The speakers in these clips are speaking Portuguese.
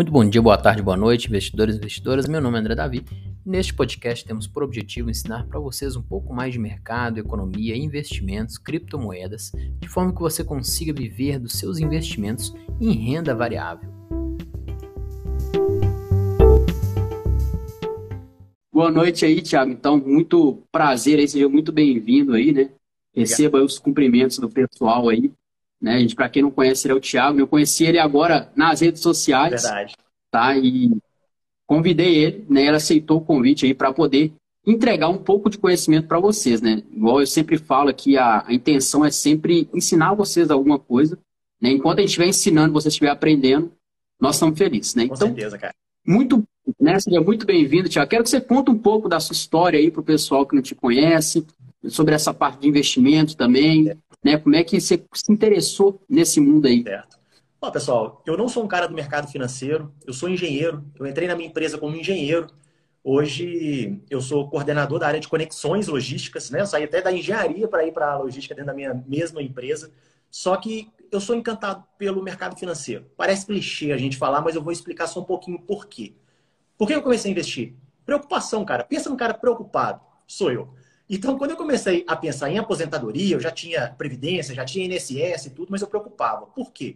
Muito bom dia, boa tarde, boa noite, investidores e investidoras. Meu nome é André Davi. Neste podcast temos por objetivo ensinar para vocês um pouco mais de mercado, economia, investimentos, criptomoedas, de forma que você consiga viver dos seus investimentos em renda variável. Boa noite aí, Thiago. Então, muito prazer aí, seja muito bem-vindo aí, né? Receba os cumprimentos do pessoal aí. Né? A gente, para quem não conhece, ele é o Thiago. Eu conheci ele agora nas redes sociais. Verdade. Tá? E convidei ele, né? Ele aceitou o convite aí para poder entregar um pouco de conhecimento para vocês, né? Igual eu sempre falo aqui, a, a, intenção é sempre ensinar vocês alguma coisa. Né? Enquanto a gente estiver ensinando, você estiver aprendendo, nós estamos felizes, né? Com então, certeza, cara. Muito, né? Seja muito bem-vindo, Tiago. Quero que você conte um pouco da sua história aí para o pessoal que não te conhece, sobre essa parte de investimento também, é. Né? Como é que você se interessou nesse mundo aí? Certo. Bom, pessoal, eu não sou um cara do mercado financeiro, eu sou engenheiro. Eu entrei na minha empresa como engenheiro. Hoje eu sou coordenador da área de conexões logísticas, né? Eu saí até da engenharia para ir para a logística dentro da minha mesma empresa. Só que eu sou encantado pelo mercado financeiro. Parece clichê a gente falar, mas eu vou explicar só um pouquinho por quê. Por que eu comecei a investir? Preocupação, cara. Pensa num cara preocupado. Sou eu. Então, quando eu comecei a pensar em aposentadoria, eu já tinha previdência, já tinha INSS e tudo, mas eu preocupava. Por quê?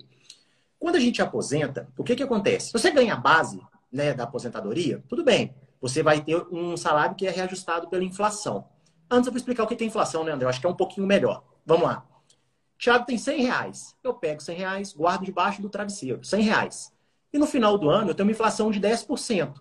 Quando a gente aposenta, o que, que acontece? Você ganha a base né, da aposentadoria, tudo bem. Você vai ter um salário que é reajustado pela inflação. Antes eu vou explicar o que é inflação, né, André? Eu acho que é um pouquinho melhor. Vamos lá. Tiago tem 100 reais. Eu pego 100 reais, guardo debaixo do travesseiro. 100 reais. E no final do ano eu tenho uma inflação de 10%.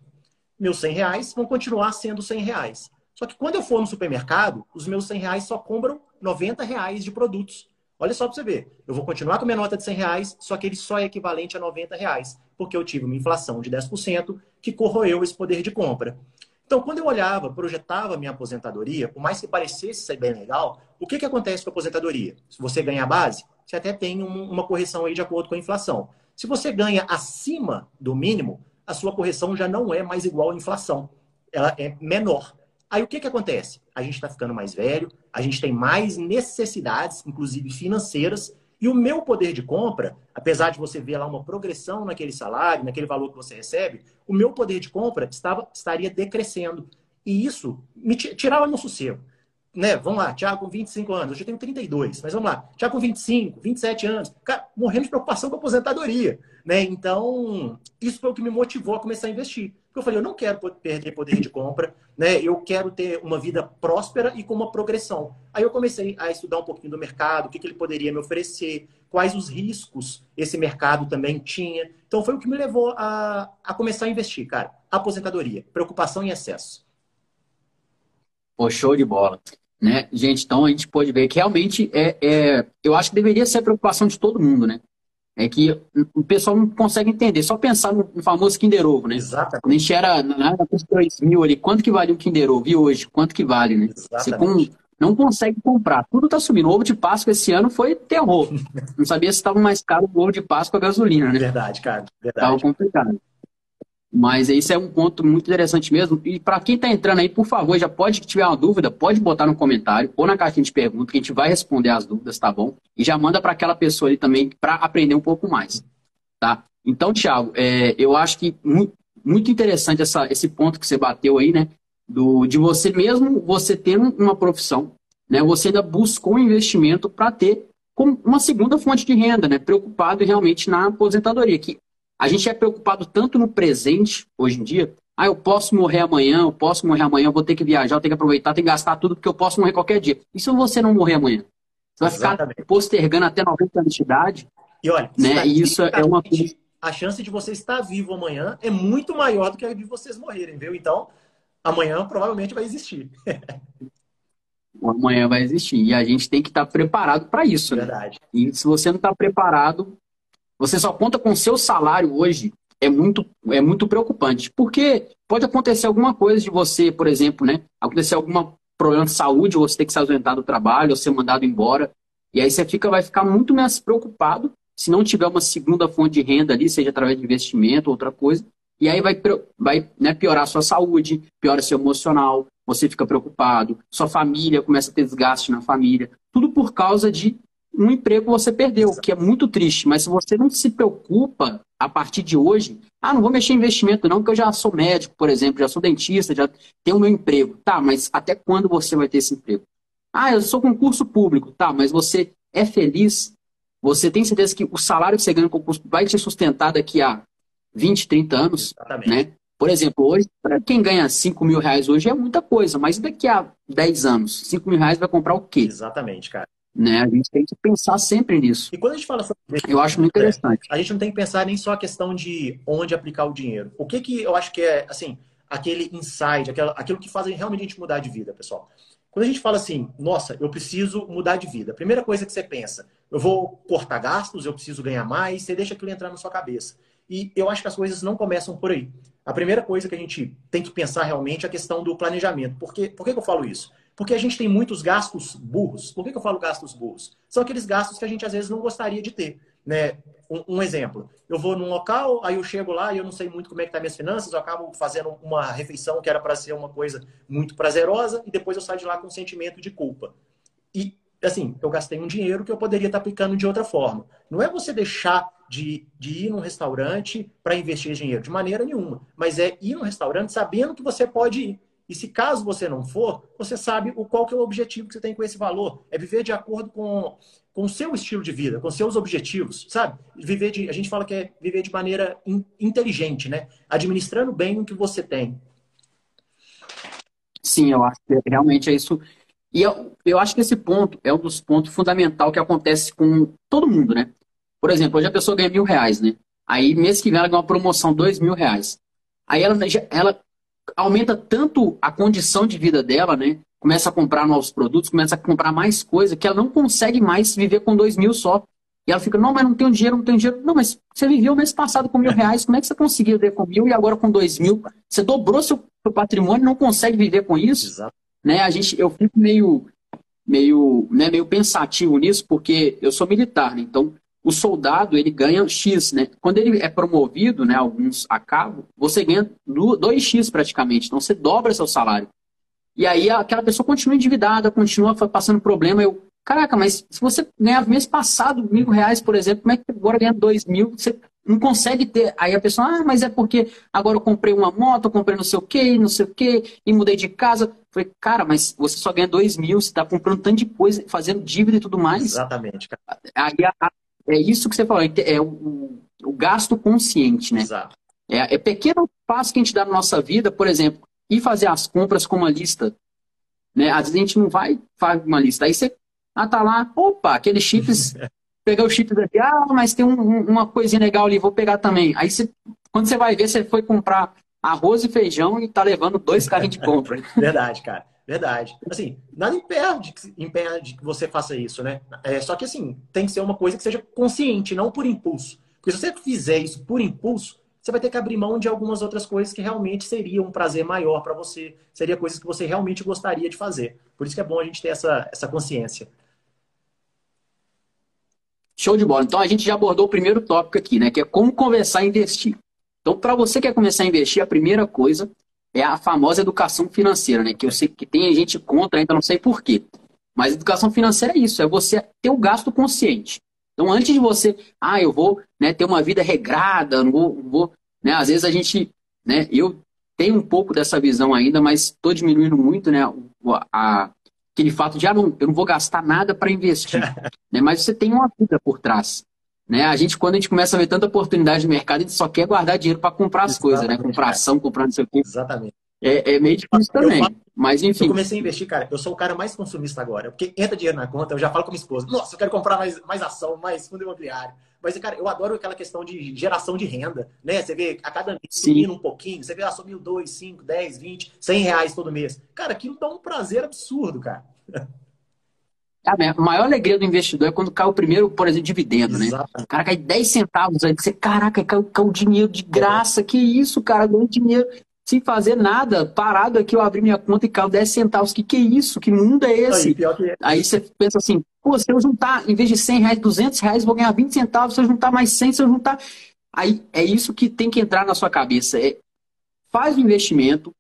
Meus 100 reais vão continuar sendo 100 reais. Só que quando eu for no supermercado, os meus 100 reais só compram 90 reais de produtos. Olha só para você ver. Eu vou continuar com a minha nota de 100 reais, só que ele só é equivalente a 90 reais, porque eu tive uma inflação de 10% que corroeu esse poder de compra. Então, quando eu olhava, projetava minha aposentadoria, por mais que parecesse ser bem legal, o que, que acontece com a aposentadoria? Se você ganha a base, você até tem um, uma correção aí de acordo com a inflação. Se você ganha acima do mínimo, a sua correção já não é mais igual à inflação. Ela é menor. Aí o que, que acontece? A gente está ficando mais velho, a gente tem mais necessidades, inclusive financeiras, e o meu poder de compra, apesar de você ver lá uma progressão naquele salário, naquele valor que você recebe, o meu poder de compra estava, estaria decrescendo. E isso me tirava no sossego. Né? Vamos lá, Tiago com 25 anos, eu tenho 32, mas vamos lá, Tiago com 25, 27 anos, cara, morrendo de preocupação com a aposentadoria. Né? Então, isso foi o que me motivou a começar a investir. Porque eu falei, eu não quero perder poder de compra, né? Eu quero ter uma vida próspera e com uma progressão. Aí eu comecei a estudar um pouquinho do mercado, o que, que ele poderia me oferecer, quais os riscos esse mercado também tinha. Então foi o que me levou a, a começar a investir, cara. Aposentadoria, preocupação em excesso. Pô, show de bola. Né? Gente, então a gente pode ver que realmente é, é, eu acho que deveria ser a preocupação de todo mundo, né? É que o pessoal não consegue entender, só pensar no, famoso Kinder Ovo, né? Exatamente. Quando a gente era na época dos 2000 ali, quanto que vale um Kinder Ovo? E hoje, quanto que vale, né? Exatamente. Você com, não consegue comprar, tudo tá subindo. O ovo de Páscoa esse ano foi terror. não sabia se estava mais caro o ovo de Páscoa a gasolina, né? Verdade, cara, verdade. Tava complicado. Mas isso é um ponto muito interessante mesmo. E para quem está entrando aí, por favor, já pode, que tiver uma dúvida, pode botar no comentário ou na caixinha de perguntas, que a gente vai responder as dúvidas, tá bom? E já manda para aquela pessoa ali também para aprender um pouco mais, tá? Então, Thiago, é, eu acho que muito, muito interessante essa, esse ponto que você bateu aí, né? Do, de você mesmo, você ter uma profissão, né? Você ainda buscou investimento para ter como uma segunda fonte de renda, né? Preocupado realmente na aposentadoria, que a gente é preocupado tanto no presente, hoje em dia. Ah, eu posso morrer amanhã, eu posso morrer amanhã, eu vou ter que viajar, eu tenho que aproveitar, tenho que gastar tudo, porque eu posso morrer qualquer dia. E se você não morrer amanhã? Você vai Exatamente. ficar postergando até 90 anos de idade. E olha, né? E isso é uma coisa. A chance de você estar vivo amanhã é muito maior do que a de vocês morrerem, viu? Então, amanhã provavelmente vai existir. amanhã vai existir. E a gente tem que estar preparado para isso. Né? Verdade. Né? E se você não está preparado, você só conta com seu salário hoje, é muito, é muito preocupante. Porque pode acontecer alguma coisa de você, por exemplo, né? Acontecer algum problema de saúde, você ter que se ausentar do trabalho, ou ser mandado embora. E aí você fica, vai ficar muito mais preocupado se não tiver uma segunda fonte de renda ali, seja através de investimento ou outra coisa. E aí vai, vai né, piorar a sua saúde, piora seu emocional, você fica preocupado, sua família começa a ter desgaste na família. Tudo por causa de um emprego você perdeu, que é muito triste. Mas se você não se preocupa a partir de hoje, ah, não vou mexer em investimento não, porque eu já sou médico, por exemplo, já sou dentista, já tenho meu emprego. Tá, mas até quando você vai ter esse emprego? Ah, eu sou concurso público. Tá, mas você é feliz? Você tem certeza que o salário que você ganha no concurso vai te sustentar daqui a 20, 30 anos? Exatamente. Né? Por exemplo, hoje, para quem ganha 5 mil reais hoje é muita coisa, mas daqui a 10 anos, 5 mil reais vai comprar o quê? Exatamente, cara. Né? A gente tem que pensar sempre nisso. E quando a gente fala sobre eu acho muito interessante. A gente não tem que pensar nem só a questão de onde aplicar o dinheiro. O que que eu acho que é assim aquele insight, aquilo, aquilo que faz realmente a gente mudar de vida, pessoal. Quando a gente fala assim, nossa, eu preciso mudar de vida, a primeira coisa que você pensa, eu vou cortar gastos, eu preciso ganhar mais, você deixa aquilo entrar na sua cabeça. E eu acho que as coisas não começam por aí. A primeira coisa que a gente tem que pensar realmente é a questão do planejamento. Por, quê? por que, que eu falo isso? Porque a gente tem muitos gastos burros. Por que, que eu falo gastos burros? São aqueles gastos que a gente às vezes não gostaria de ter. Né? Um, um, exemplo, eu vou num local, aí eu chego lá e eu não sei muito como é que tá minhas finanças, eu acabo fazendo uma refeição que era para ser uma coisa muito prazerosa e depois eu saio de lá com um sentimento de culpa. E assim, eu gastei um dinheiro que eu poderia estar aplicando de outra forma. Não é você deixar de, de ir num restaurante para investir dinheiro, de maneira nenhuma. Mas é ir num restaurante sabendo que você pode ir. E se caso você não for, você sabe o qual que é o objetivo que você tem com esse valor. É viver de acordo com, com o seu estilo de vida, com seus objetivos, sabe? Viver de, a gente fala que é viver de maneira in, inteligente, né? Administrando bem o que você tem. Sim, eu acho que realmente é isso. E eu, eu acho que esse ponto é um dos pontos fundamental que acontece com todo mundo, né? Por exemplo, hoje a pessoa ganha mil reais, né? Aí mês que vem ela ganha uma promoção, dois mil reais. Aí ela, ela aumenta tanto a condição de vida dela, né? Começa a comprar novos produtos, começa a comprar mais coisa, que ela não consegue mais viver com dois mil só. E ela fica, não, mas não tenho dinheiro, não tenho dinheiro. Não, mas você viveu mês passado com mil reais, como é que você conseguiu viver com mil e agora com dois mil? Você dobrou seu, seu patrimônio não consegue viver com isso? Exato. Né? A gente, eu fico meio, meio, né, meio pensativo nisso, porque eu sou militar, né? Então, o soldado ele ganha X, né? Quando ele é promovido, né, alguns a cabo, você ganha 2X praticamente, então você dobra seu salário. E aí aquela pessoa continua endividada, continua passando problema. Eu, caraca, mas se você ganhava mês passado mil reais, por exemplo, como é que agora ganha dois mil? Você não consegue ter. Aí a pessoa, ah, mas é porque agora eu comprei uma moto, eu comprei não sei o quê, não sei o quê, e mudei de casa. Eu falei, cara, mas você só ganha dois mil, você está comprando tanto de coisa, fazendo dívida e tudo mais. Exatamente. Cara. Aí a, é isso que você falou, é o, o gasto consciente, né? Exato. É, é pequeno passo que a gente dá na nossa vida, por exemplo, ir fazer as compras com uma lista. Né? Às vezes a gente não vai fazer uma lista. Aí você ah, tá lá, opa, aqueles chips, pegar o chip daqui, ah, mas tem um, uma coisinha legal ali, vou pegar também. Aí você, quando você vai ver, você foi comprar arroz e feijão e tá levando dois carrinhos de compra. Verdade, cara. Verdade. Assim, nada impede, impede que você faça isso, né? É, só que, assim, tem que ser uma coisa que seja consciente, não por impulso. Porque se você fizer isso por impulso, você vai ter que abrir mão de algumas outras coisas que realmente seriam um prazer maior para você. Seria coisas que você realmente gostaria de fazer. Por isso que é bom a gente ter essa, essa consciência. Show de bola. Então a gente já abordou o primeiro tópico aqui, né? Que é como começar a investir. Então, para você que quer começar a investir, a primeira coisa é a famosa educação financeira, né? Que eu sei que tem gente contra, ainda não sei por quê. Mas educação financeira é isso, é você ter o gasto consciente. Então, antes de você, ah, eu vou né, ter uma vida regrada, não vou, não vou né? Às vezes a gente, né? Eu tenho um pouco dessa visão ainda, mas estou diminuindo muito, né? A, aquele fato de, ah, não, eu não vou gastar nada para investir. né? Mas você tem uma vida por trás. Né? A gente, quando a gente começa a ver tanta oportunidade de mercado, a gente só quer guardar dinheiro para comprar as Exatamente, coisas, né? Comprar ação, comprar não sei o quê. Exatamente. É, é meio difícil também. Falo, mas enfim. Eu comecei a investir, cara. Eu sou o cara mais consumista agora. Porque entra dinheiro na conta, eu já falo com minha esposa. Nossa, eu quero comprar mais, mais ação, mais fundo imobiliário. Mas, cara, eu adoro aquela questão de geração de renda, né? Você vê a cada mês subindo um pouquinho, você vê, ah, subiu 2, 5, 10, 20, 100 reais todo mês. Cara, aquilo dá um prazer absurdo, cara. A maior alegria do investidor é quando cai o primeiro, por exemplo, dividendo, né? O cara cai 10 centavos, aí você, caraca, caiu, caiu dinheiro de graça, que isso, cara, ganhou dinheiro sem fazer nada, parado aqui, eu abri minha conta e caiu 10 centavos, que que é isso? Que mundo é esse? Aí, é. aí você pensa assim, pô, se eu juntar, em vez de 100 reais, 200 reais, vou ganhar 20 centavos, se eu juntar mais 100, se eu juntar... Aí é isso que tem que entrar na sua cabeça, é, faz o investimento,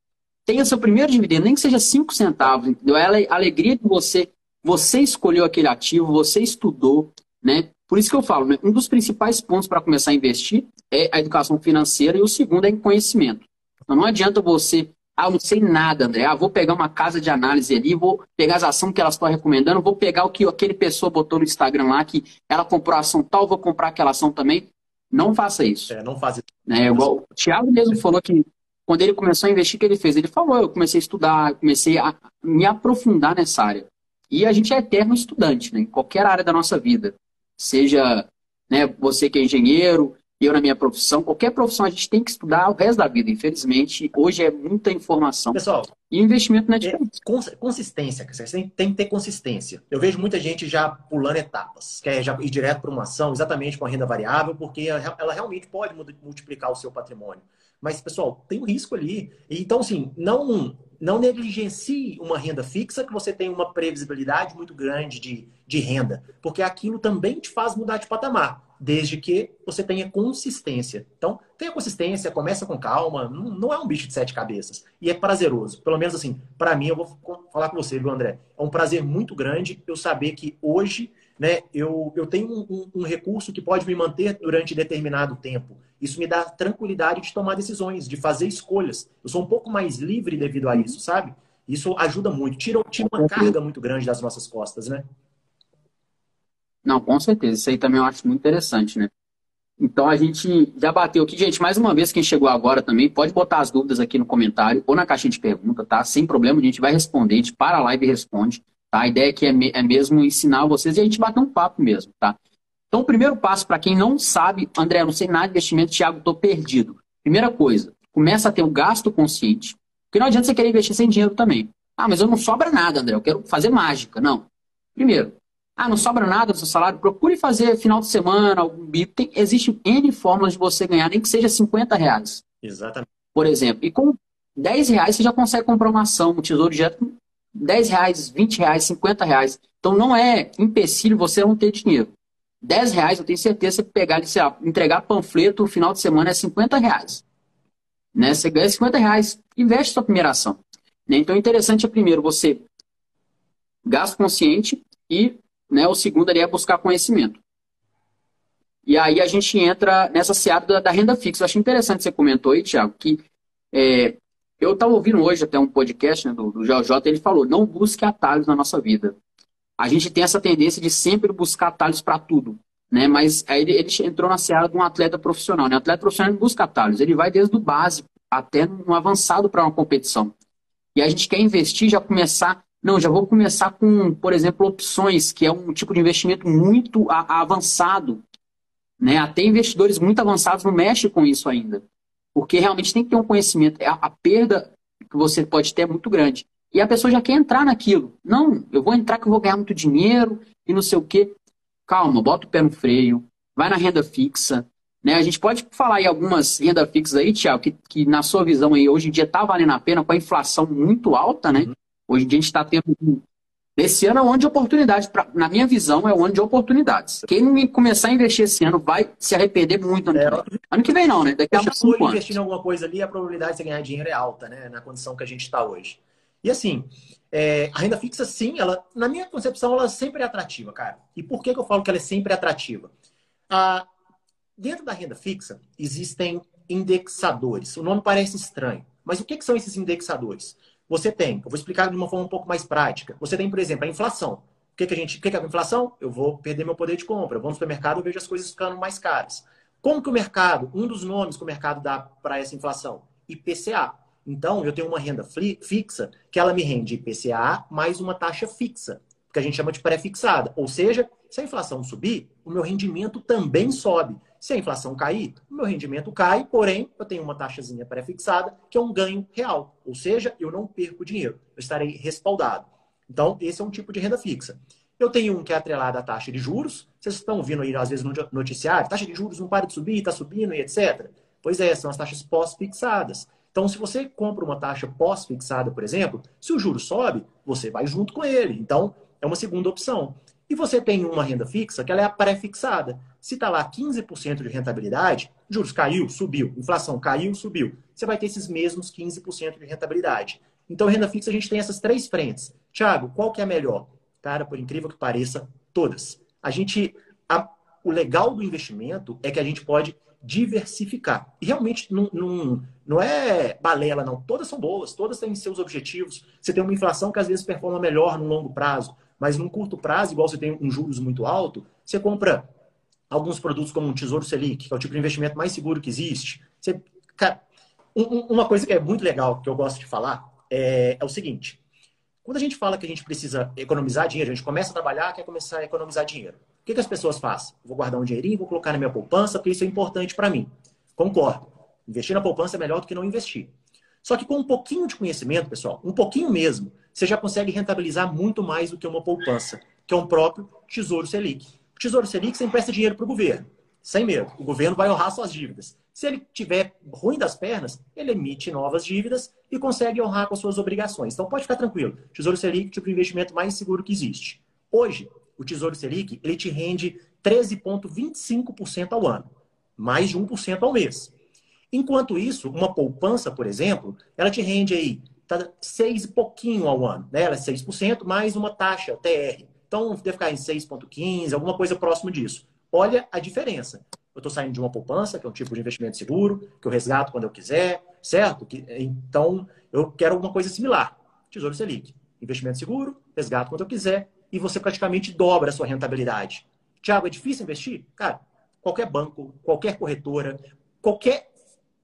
tenha seu primeiro dividendo, nem que seja 5 centavos, entendeu? É a alegria de você Você escolheu aquele ativo, você estudou, né? Por isso que eu falo, né? um dos principais pontos para começar a investir é a educação financeira e o segundo é em conhecimento. Então não adianta você, ah, eu não sei nada, André, ah, vou pegar uma casa de análise ali, vou pegar as ações que elas estão recomendando, vou pegar o que aquele pessoa botou no Instagram lá, que ela comprou a ação tal, vou comprar aquela ação também. Não faça isso. É, não faz isso. Né? Igual, o Thiago mesmo falou que quando ele começou a investir, o que ele fez? Ele falou, eu comecei a estudar, comecei a me aprofundar nessa área. E a gente é eterno estudante, né? Em qualquer área da nossa vida. Seja né, você que é engenheiro, eu na minha profissão, qualquer profissão a gente tem que estudar o resto da vida. Infelizmente, hoje é muita informação. Pessoal, e investimento não é diferente. É, consistência, você tem, tem que ter consistência. Eu vejo muita gente já pulando etapas, quer já ir direto para uma ação, exatamente com a renda variável, porque ela realmente pode multiplicar o seu patrimônio. Mas, pessoal, tem um risco ali. Então, assim, não, não negligencie uma renda fixa que você tem uma previsibilidade muito grande de, de renda, porque aquilo também te faz mudar de patamar, desde que você tenha consistência. Então, tenha consistência, começa com calma, não, não é um bicho de sete cabeças. E é prazeroso. Pelo menos, assim, para mim, eu vou falar com você, viu, André? É um prazer muito grande eu saber que hoje né, eu, eu tenho um, um, recurso que pode me manter durante determinado tempo. Isso me dá tranquilidade de tomar decisões, de fazer escolhas. Eu sou um pouco mais livre devido a isso, sabe? Isso ajuda muito, tira, tira uma carga muito grande das nossas costas, né? Não, com certeza. Isso aí também eu acho muito interessante, né? Então a gente já bateu aqui. Gente, mais uma vez, quem chegou agora também, pode botar as dúvidas aqui no comentário ou na caixinha de pergunta, tá? Sem problema, a gente vai responder, a gente para a live e responde. Tá? A ideia aqui é, me, é mesmo ensinar vocês e a gente bater um papo mesmo, tá? Então, o primeiro passo, para quem não sabe, André, eu não sei nada de investimento, Thiago, estou perdido. Primeira coisa, começa a ter o gasto consciente, porque não adianta você querer investir sem dinheiro também. Ah, mas eu não sobra nada, André, eu quero fazer mágica. Não. Primeiro, ah, não sobra nada do seu salário, procure fazer final de semana, algum bico. Tem, existe N formas de você ganhar, nem que seja 50 reais. Exatamente. Por exemplo. E com 10 reais você já consegue comprar uma ação, um tesouro direto 10 reais, 20 reais, 50 reais. Então não é empecilho você não ter dinheiro. 10 reais, eu tenho certeza pegar, lá, entregar panfleto no final de semana é 50 reais. Né? Você ganha 50 reais, investe sua primeira ação. Né? Então, o interessante é, primeiro, você gasto consciente e né, o segundo ali é buscar conhecimento. E aí a gente entra nessa seara da, da renda fixa. Eu achei interessante você comentou aí, Tiago, que é, eu estava ouvindo hoje até um podcast né, do, do ele falou: não busque atalhos na nossa vida. A gente tem essa tendência de sempre buscar atalhos para tudo. Né? Mas aí ele, ele, entrou na seara de um atleta profissional. Né? O atleta profissional busca atalhos, ele vai desde o básico até no avançado para uma competição. E a gente quer investir, já começar. Não, já vou começar com, por exemplo, opções, que é um tipo de investimento muito a, a avançado. Né? Até investidores muito avançados não mexem com isso ainda. Porque realmente tem que ter um conhecimento. A, a perda que você pode ter é muito grande. E a pessoa já quer entrar naquilo. Não, eu vou entrar que eu vou ganhar muito dinheiro e não sei o quê. Calma, bota o pé no freio, vai na renda fixa. Né? A gente pode falar em algumas renda fixas aí, Tiago, que, que na sua visão aí, hoje em dia está valendo a pena com a inflação muito alta, né? Uhum. Hoje em dia a gente está tendo esse ano é um ano de oportunidades. Pra, na minha visão, é um ano de oportunidades. Quem não começar a investir esse ano vai se arrepender muito ano, é, que, vem. ano que vem. não, né? Daqui a cinco anos. investir em alguma coisa ali, a probabilidade de você ganhar dinheiro é alta, né? Na condição que a gente está hoje. E assim, é, a renda fixa, sim, ela, na minha concepção, ela sempre é atrativa, cara. E por que, que eu falo que ela é sempre atrativa? Ah, dentro da renda fixa, existem indexadores. O nome parece estranho. Mas o que, que são esses indexadores? Você tem, eu vou explicar de uma forma um pouco mais prática. Você tem, por exemplo, a inflação. O que, que a gente, o que, que é a inflação? Eu vou perder meu poder de compra. Eu vou no supermercado e vejo as coisas ficando mais caras. Como que o mercado, um dos nomes que o mercado dá para essa inflação? IPCA. Então, eu tenho uma renda fixa que ela me rende IPCA mais uma taxa fixa, que a gente chama de pré-fixada. Ou seja, se a inflação subir, o meu rendimento também sobe. Se a inflação cair, o meu rendimento cai, porém, eu tenho uma taxazinha pré-fixada, que é um ganho real. Ou seja, eu não perco dinheiro, eu estarei respaldado. Então, esse é um tipo de renda fixa. Eu tenho um que é atrelado à taxa de juros. Vocês estão ouvindo aí, às vezes, no noticiário, taxa de juros não para de subir, está subindo e etc. Pois é, são as taxas pós-fixadas. Então, se você compra uma taxa pós-fixada, por exemplo, se o juro sobe, você vai junto com ele. Então, é uma segunda opção. E você tem uma renda fixa que ela é a pré-fixada. Se está lá 15% de rentabilidade, juros caiu, subiu, inflação caiu, subiu. Você vai ter esses mesmos 15% de rentabilidade. Então, renda fixa a gente tem essas três frentes. Tiago, qual que é melhor? Cara, por incrível que pareça, todas. A gente. A, o legal do investimento é que a gente pode diversificar. E realmente não, não, não é balela, não. Todas são boas, todas têm seus objetivos. Você tem uma inflação que às vezes performa melhor no longo prazo, mas num curto prazo, igual você tem um juros muito alto, você compra alguns produtos como um Tesouro Selic, que é o tipo de investimento mais seguro que existe. Você, cara, um, uma coisa que é muito legal, que eu gosto de falar, é, é o seguinte. Quando a gente fala que a gente precisa economizar dinheiro, a gente começa a trabalhar, quer começar a economizar dinheiro. O que, que as pessoas fazem? Vou guardar um dinheirinho, vou colocar na minha poupança, porque isso é importante para mim. Concordo. Investir na poupança é melhor do que não investir. Só que com um pouquinho de conhecimento, pessoal, um pouquinho mesmo, você já consegue rentabilizar muito mais do que uma poupança, que é um próprio Tesouro Selic. O Tesouro Selic você empresta dinheiro para o governo, sem medo. O governo vai honrar suas dívidas. Se ele tiver ruim das pernas, ele emite novas dívidas e consegue honrar com as suas obrigações. Então pode ficar tranquilo. Tesouro Selic é o tipo de investimento mais seguro que existe. Hoje, o Tesouro Selic, ele te rende 13,25% ao ano, mais de 1% ao mês. Enquanto isso, uma poupança, por exemplo, ela te rende aí tá, 6 e pouquinho ao ano. Né? Ela é 6% mais uma taxa, TR. Então, deve ficar em 6,15, alguma coisa próximo disso. Olha a diferença. Eu estou saindo de uma poupança, que é um tipo de investimento seguro, que eu resgato quando eu quiser, certo? Então, eu quero alguma coisa similar. Tesouro Selic. Investimento seguro, resgato quando eu quiser, e você praticamente dobra a sua rentabilidade. Tiago, é difícil investir? Cara, qualquer banco, qualquer corretora, qualquer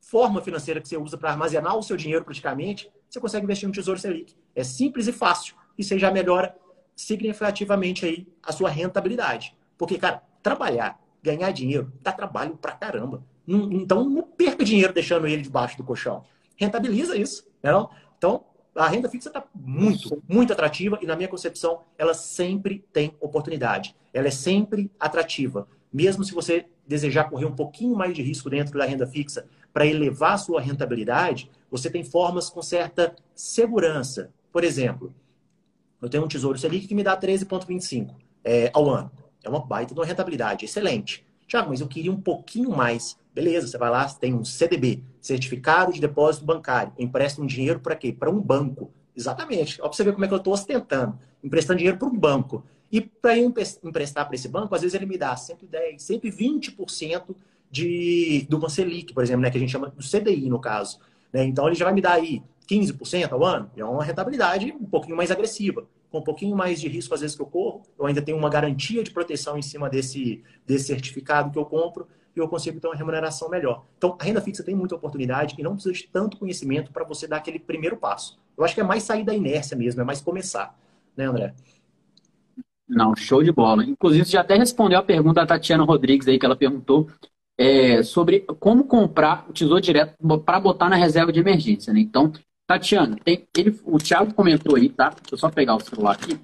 forma financeira que você usa para armazenar o seu dinheiro praticamente, você consegue investir no Tesouro Selic. É simples e fácil. E você já melhora significativamente aí a sua rentabilidade. Porque, cara, trabalhar, ganhar dinheiro, dá trabalho pra caramba. Então, não perca dinheiro deixando ele debaixo do colchão. Rentabiliza isso. Não? Então, a renda fixa está muito, muito atrativa e, na minha concepção, ela sempre tem oportunidade. Ela é sempre atrativa. Mesmo se você desejar correr um pouquinho mais de risco dentro da renda fixa para elevar a sua rentabilidade, você tem formas com certa segurança. Por exemplo, eu tenho um Tesouro Selic que me dá 13,25 é, ao ano. É uma baita de uma rentabilidade, excelente. Tiago, mas eu queria um pouquinho mais. Beleza, você vai lá, tem um CDB, Certificado de Depósito Bancário. Empresta um dinheiro para quê? Para um banco. Exatamente. Olha para você ver como é que eu estou ostentando. Emprestando dinheiro para um banco. E para emprestar para esse banco, às vezes ele me dá 110, 120% de, do Selic, por exemplo, né, que a gente chama do CDI, no caso. Né? Então ele já vai me dar aí 15% ao ano. É uma rentabilidade um pouquinho mais agressiva com um pouquinho mais de risco, às vezes, que eu corro, eu ainda tenho uma garantia de proteção em cima desse, desse certificado que eu compro e eu consigo ter uma remuneração melhor. Então, a renda fixa tem muita oportunidade e não precisa de tanto conhecimento para você dar aquele primeiro passo. Eu acho que é mais sair da inércia mesmo, é mais começar. Né, André? Não, show de bola. Inclusive, você já até respondeu a pergunta da Tatiana Rodrigues aí, que ela perguntou é, sobre como comprar o tesouro direto para botar na reserva de emergência. Né? Então, Tatiana, tem, ele, o Thiago comentou aí, tá? Deixa eu só pegar o celular aqui.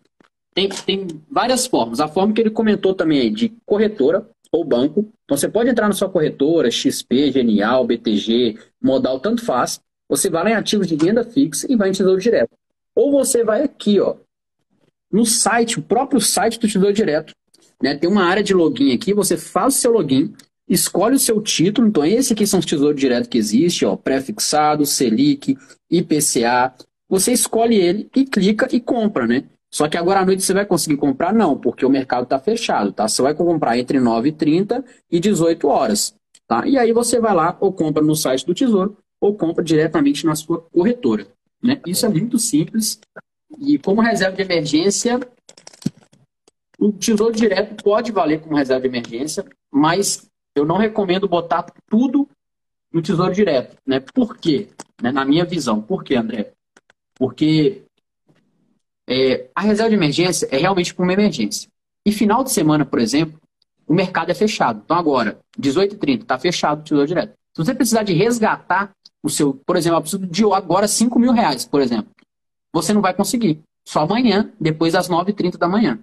Tem, tem várias formas. A forma que ele comentou também aí de corretora ou banco. Então você pode entrar na sua corretora, XP, Genial, BTG, Modal, tanto faz. Você vai lá em ativos de renda fixa e vai em Tesouro Direto. Ou você vai aqui, ó, no site, o próprio site do Tesouro Direto. Né? Tem uma área de login aqui, você faz o seu login, escolhe o seu título. Então, esse aqui são os tesouros diretos que existe, ó, pré-fixado, Selic, IPCA. Você escolhe ele e clica e compra, né? Só que agora à noite você vai conseguir comprar? Não, porque o mercado está fechado, tá? Você vai comprar entre 9h30 e 18 horas, tá? E aí você vai lá ou compra no site do Tesouro ou compra diretamente na sua corretora, né? Isso é muito simples. E como reserva de emergência, o Tesouro Direto pode valer como reserva de emergência, mas eu não recomendo botar tudo no Tesouro Direto. Né? Por quê? Né? Na minha visão. Por quê, André? Porque é, a reserva de emergência é realmente para uma emergência. E final de semana, por exemplo, o mercado é fechado. Então agora, 18h30, está fechado o Tesouro Direto. Se você precisar de resgatar o seu, por exemplo, eu preciso de agora 5 mil reais, por exemplo, você não vai conseguir. Só amanhã, depois das 9h30 da manhã.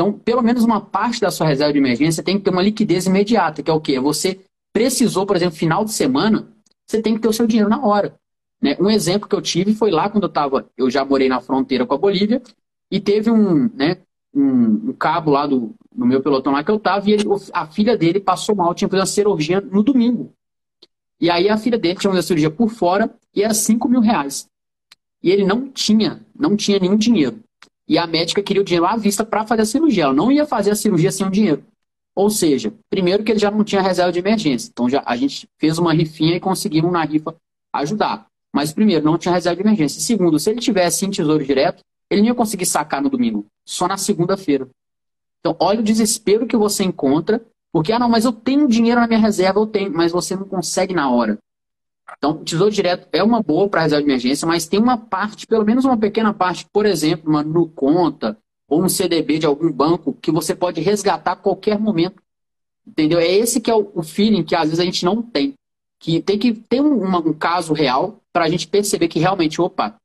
Então, pelo menos uma parte da sua reserva de emergência tem que ter uma liquidez imediata, que é o quê? Você precisou, por exemplo, final de semana, você tem que ter o seu dinheiro na hora. Né? Um exemplo que eu tive foi lá quando eu estava, eu já morei na fronteira com a Bolívia, e teve um, né, um, um cabo lá do, no meu pelotão lá que eu estava, e ele, a filha dele passou mal, tinha que fazer uma cirurgia no domingo. E aí a filha dele tinha uma cirurgia por fora e era 5 mil reais. E ele não tinha, não tinha nenhum dinheiro. E a médica queria o dinheiro à vista para fazer a cirurgia. Ela não ia fazer a cirurgia sem o dinheiro. Ou seja, primeiro que ele já não tinha reserva de emergência. Então já a gente fez uma rifinha e conseguimos na rifa ajudar. Mas primeiro, não tinha reserva de emergência. Segundo, se ele tivesse em tesouro direto, ele não ia conseguir sacar no domingo, só na segunda-feira. Então, olha o desespero que você encontra, porque, ah, não, mas eu tenho dinheiro na minha reserva, eu tenho, mas você não consegue na hora. Então, tesouro direto é uma boa para reserva de emergência, mas tem uma parte, pelo menos uma pequena parte, por exemplo, uma no conta ou um CDB de algum banco que você pode resgatar a qualquer momento. Entendeu? É esse que é o, feeling que às vezes a gente não tem. Que tem que ter um, um caso real para a gente perceber que realmente, opa,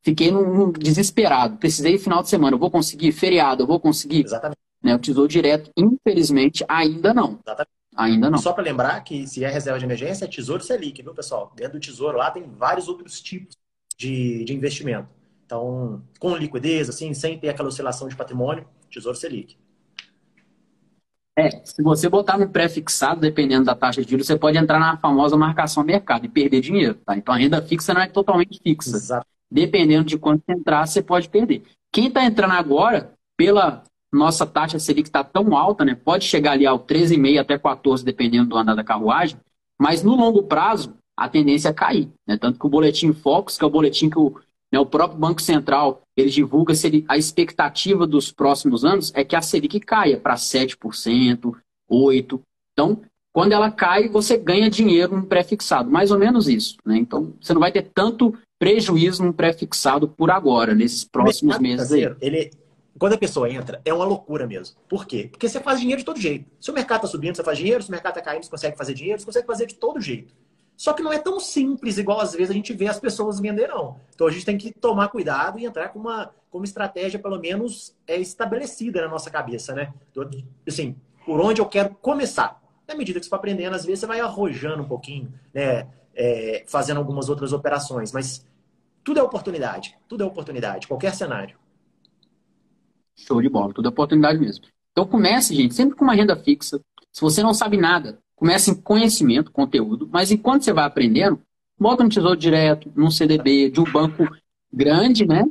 fiquei num, num, desesperado, precisei final de semana, eu vou conseguir feriado, eu vou conseguir. Exatamente. Né, o tesouro direto, infelizmente, ainda não. Exatamente. Ainda não. Só para lembrar que se é reserva de emergência, é Tesouro Selic, viu, pessoal? Dentro do Tesouro lá tem vários outros tipos de, de investimento. Então, com liquidez, assim, sem ter aquela oscilação de patrimônio, Tesouro Selic. É, se você botar no pré-fixado, dependendo da taxa de juros, você pode entrar na famosa marcação mercado e perder dinheiro, tá? Então a renda fixa não é totalmente fixa. Exato. Dependendo de quanto você entrar, você pode perder. Quem está entrando agora, pela nossa taxa Selic está tão alta, né? Pode chegar ali ao 13,5 até 14, dependendo do andar da carruagem, mas no longo prazo a tendência é cair, né? Tanto que o boletim Focus, que é o boletim que o, né, o próprio Banco Central ele divulga a expectativa dos próximos anos é que a Selic caia para 7%, 8%. Então, quando ela cai, você ganha dinheiro no pré-fixado, mais ou menos isso. Né? Então, você não vai ter tanto prejuízo no pré-fixado por agora, nesses próximos meses aí. Ele, quando a pessoa entra, é uma loucura mesmo. Por quê? Porque você faz dinheiro de todo jeito. Se o mercado está subindo, você faz dinheiro. Se o mercado está caindo, você consegue fazer dinheiro. Você consegue fazer de todo jeito. Só que não é tão simples igual às vezes a gente vê as pessoas vender, não. Então a gente tem que tomar cuidado e entrar com uma, com uma estratégia, pelo menos, é, estabelecida na nossa cabeça, né? Assim, por onde eu quero começar. Na medida que você vai aprendendo, às vezes você vai arrojando um pouquinho, né? É, fazendo algumas outras operações. Mas tudo é oportunidade. Tudo é oportunidade, qualquer cenário. Show de bola, é oportunidade mesmo. Então comece, gente, sempre com uma renda fixa. Se você não sabe nada, comece em conhecimento, conteúdo, mas enquanto você vai aprendendo, bota no tesouro direto, num CDB, de um banco grande, né?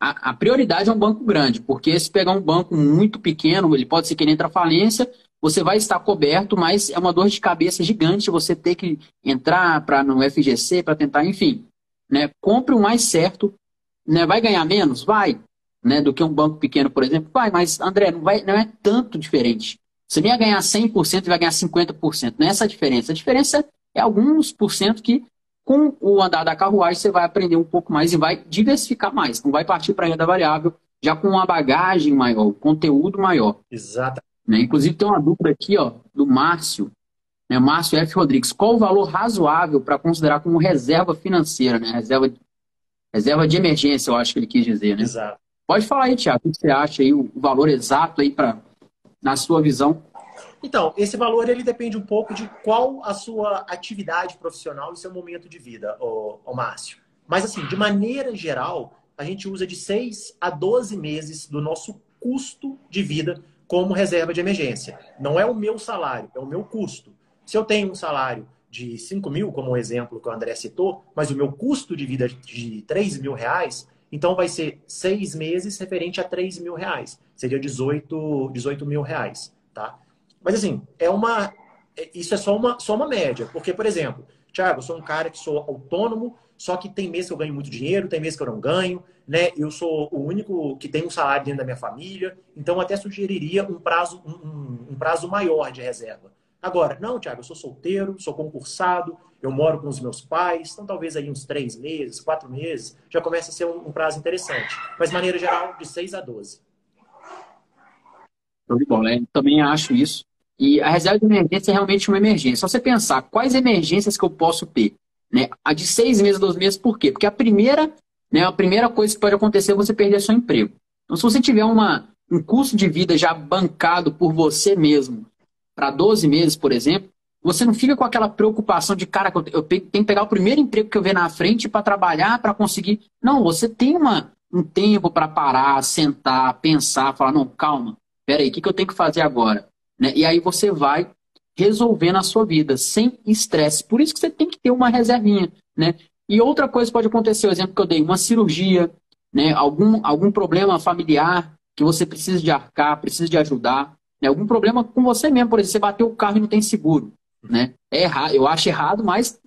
A, a, prioridade é um banco grande, porque se pegar um banco muito pequeno, ele pode ser que ele entre a falência, você vai estar coberto, mas é uma dor de cabeça gigante você ter que entrar para no FGC para tentar, enfim. Né? Compre o mais certo. Né? Vai ganhar menos? Vai né, do que um banco pequeno, por exemplo. Vai, mas André, não, vai, não é tanto diferente. Você nem ia ganhar 100% e vai ganhar 50%. Não é essa a diferença. A diferença é alguns por cento que, com o andar da carruagem, você vai aprender um pouco mais e vai diversificar mais. Não vai partir para a renda variável já com uma bagagem maior, um conteúdo maior. Exato. Né? Inclusive, tem uma dúvida aqui ó, do Márcio. Né? Márcio F. Rodrigues. Qual o valor razoável para considerar como reserva financeira? Né? Reserva, reserva de emergência, eu acho que ele quis dizer. Né? Exato. Pode falar aí, Tiago, o que você acha aí, o valor exato aí para na sua visão? Então, esse valor ele depende um pouco de qual a sua atividade profissional e seu momento de vida, ô, ô Márcio. Mas assim, de maneira geral, a gente usa de 6 a 12 meses do nosso custo de vida como reserva de emergência. Não é o meu salário, é o meu custo. Se eu tenho um salário de 5 mil, como o exemplo que o André citou, mas o meu custo de vida de 3 mil reais, então vai ser seis meses referente a 3 mil reais. Seria 18, 18 mil reais, tá? Mas assim, é uma. É, isso é só uma, só uma média. Porque, por exemplo, Thiago, eu sou um cara que sou autônomo, só que tem mês que eu ganho muito dinheiro, tem mês que eu não ganho, né? Eu sou o único que tem um salário dentro da minha família, então até sugeriria um prazo, um, um prazo maior de reserva. Agora, não, Thiago, eu sou solteiro, sou concursado, eu moro com os meus pais, então talvez aí uns três meses, quatro meses, já começa a ser um, prazo interessante. Mas, de maneira geral, de 6 a 12. Show de bola, né? Também acho isso. E a reserva de emergência é realmente uma emergência. Só você pensar quais emergências que eu posso ter. Né? A de seis meses, 12 meses, por quê? Porque a primeira, né, a primeira coisa que pode acontecer é você perder seu emprego. Então, se você tiver uma, um custo de vida já bancado por você mesmo para 12 meses, por exemplo, você não fica com aquela preocupação de, cara, eu tenho que pegar o primeiro emprego que eu ver na frente para trabalhar, para conseguir. Não, você tem uma, um tempo para parar, sentar, pensar, falar, não, calma, peraí, o que, que eu tenho que fazer agora? Né? E aí você vai resolvendo a sua vida sem estresse. Por isso que você tem que ter uma reservinha. Né? E outra coisa pode acontecer, o exemplo que eu dei, uma cirurgia, né, algum, algum problema familiar que você precisa de arcar, precisa de ajudar, né, algum problema com você mesmo, por exemplo, você bateu o carro e não tem seguro. Né? É errado, eu acho errado, mas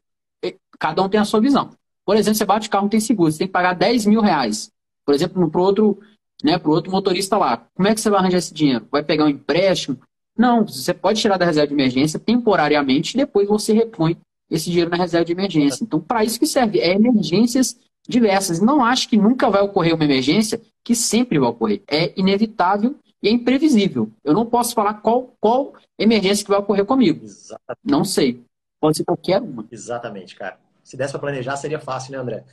é, cada um tem a sua visão. Por exemplo, você bate o carro não tem seguro, você tem que pagar 10 mil reais. Por exemplo, para o outro, né, pro outro motorista lá. Como é que você vai arranjar esse dinheiro? Vai pegar um empréstimo? Não, você pode tirar da reserva de emergência temporariamente e depois você repõe esse dinheiro na reserva de emergência. Então, para isso que serve, é emergências diversas. Não acho que nunca vai ocorrer uma emergência que sempre vai ocorrer. É inevitável e é imprevisível. Eu não posso falar qual, qual emergência que vai ocorrer comigo. Exatamente. Não sei. Pode ser qualquer uma. Exatamente, cara. Se desse para planejar, seria fácil, né, André?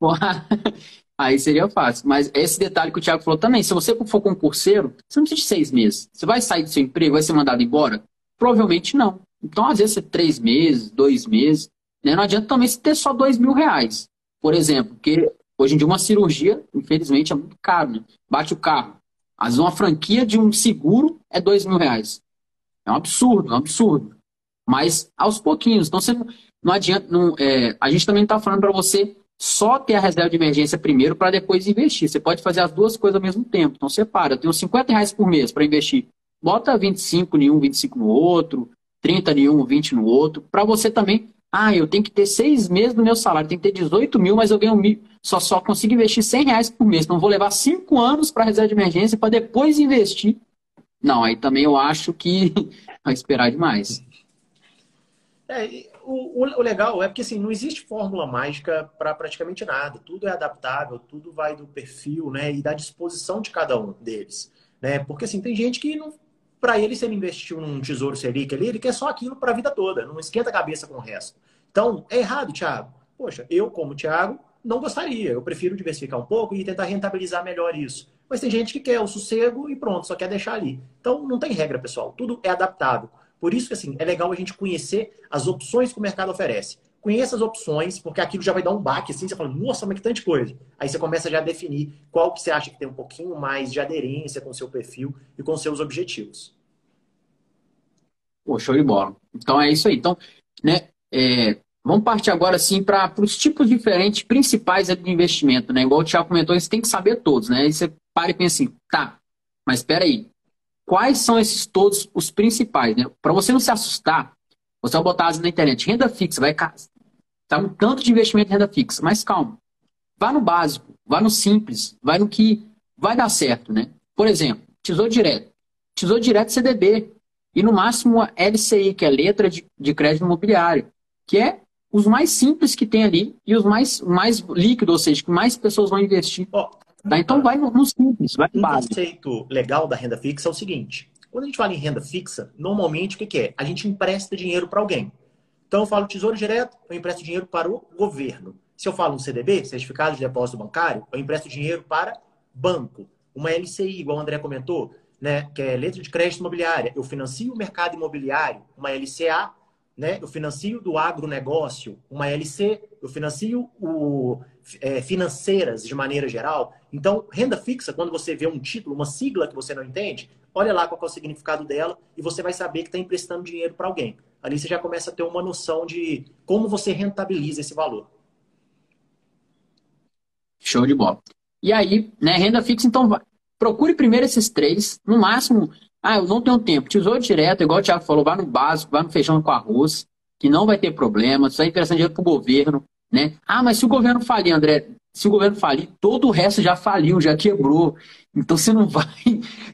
Aí seria fácil. Mas esse detalhe que o Thiago falou também, se você for concurseiro, você não precisa de seis meses. Você vai sair do seu emprego, vai ser mandado embora? Provavelmente não. Então, às vezes, é três meses, dois meses. Né? Não adianta também você ter só dois mil reais. Por exemplo, porque hoje em dia uma cirurgia, infelizmente, é muito caro. Né? Bate o carro. Vezes uma franquia de um seguro é dois mil reais. É um absurdo, é um absurdo. Mas aos pouquinhos. Então, você não, não adianta. Não, é, a gente também está falando para você só ter a reserva de emergência primeiro para depois investir. Você pode fazer as duas coisas ao mesmo tempo. Então, separa. Eu tenho 50 reais por mês para investir. Bota 25 em um, 25 no outro. 30 em um, 20 no outro, para você também. Ah, eu tenho que ter seis meses do meu salário, tem que ter 18 mil, mas eu ganho mil, só, só consigo investir 100 reais por mês. Então vou levar cinco anos para reserva de emergência para depois investir. Não, aí também eu acho que vai esperar demais. É, o, o, legal é porque assim, não existe fórmula mágica para praticamente nada. Tudo é adaptável, tudo vai do perfil né, e da disposição de cada um deles. Né? Porque assim, tem gente que não, para ele, se ele investiu num tesouro Selic ali, ele quer só aquilo para a vida toda, não esquenta a cabeça com o resto. Então, é errado, Thiago. Poxa, eu, como Thiago, não gostaria. Eu prefiro diversificar um pouco e tentar rentabilizar melhor isso. Mas tem gente que quer o sossego e pronto, só quer deixar ali. Então, não tem regra, pessoal. Tudo é adaptável. Por isso que, assim, é legal a gente conhecer as opções que o mercado oferece. Conheça as opções, porque aquilo já vai dar um baque, assim, você fala, nossa, mas que tanta coisa. Aí você começa já a definir qual que você acha que tem um pouquinho mais de aderência com o seu perfil e com seus objetivos. Pô, show de bola. Então é isso aí. Então, né, é, vamos partir agora, assim, para os tipos diferentes, principais de investimento, né? Igual o Thiago comentou, você tem que saber todos, né? Aí você para e pensa assim, tá, mas espera aí. Quais são esses todos os principais, né? Para você não se assustar, você vai botar na internet, renda fixa, vai tá um tanto de investimento em renda fixa, mas calma. Vá no básico, vá no simples, vai no que vai dar certo, né? Por exemplo, tesouro direto. Tesouro direto CDB. E no máximo a LCI, que é letra de, de crédito imobiliário, que é os mais simples que tem ali e os mais, mais líquidos, ou seja, que mais pessoas vão investir. Oh, tá? Então vai no, no, simples, vai no um básico. O conceito legal da renda fixa é o seguinte: quando a gente fala em renda fixa, normalmente o que, que é? A gente empresta dinheiro para alguém. Então eu falo tesouro direto, eu empresto dinheiro para o governo. Se eu falo um CDB, certificado de depósito bancário, eu empresto dinheiro para banco. Uma LCI, igual o André comentou, né, que é letra de crédito imobiliária. Eu financio o mercado imobiliário, uma LCA, né, eu financio do agronegócio, uma LC, eu financio o, é, financeiras de maneira geral. Então, renda fixa, quando você vê um título, uma sigla que você não entende, olha lá qual é o significado dela e você vai saber que está emprestando dinheiro para alguém ali você já começa a ter uma noção de como você rentabiliza esse valor. Show de bola. E aí, né, renda fixa, então, procure primeiro esses três, no máximo, ah, eu não tenho tempo, tesouro direto, igual o Thiago falou, vai no básico, vai no feijão com arroz, que não vai ter problema, só emprestando dinheiro para o governo, né? Ah, mas se o governo falir, André, se o governo falir, todo o resto já faliu, já quebrou. Então você não vai.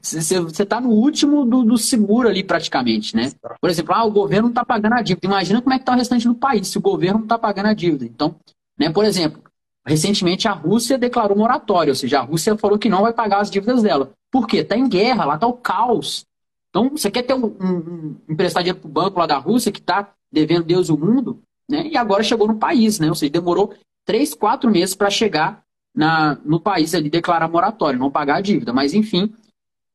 Você está no último do, do, seguro ali, praticamente, né? Por exemplo, ah, o governo não está pagando a dívida. Imagina como é que está o restante do país se o governo não está pagando a dívida. Então, né, por exemplo, recentemente a Rússia declarou moratório, ou seja, a Rússia falou que não vai pagar as dívidas dela. Por quê? Está em guerra, lá está o caos. Então, você quer ter um, um, um emprestar dinheiro para o banco lá da Rússia que está devendo Deus o mundo, né? E agora chegou no país, né? Ou seja, demorou três, quatro meses para chegar na, no país ali declarar moratório, não pagar a dívida. Mas, enfim,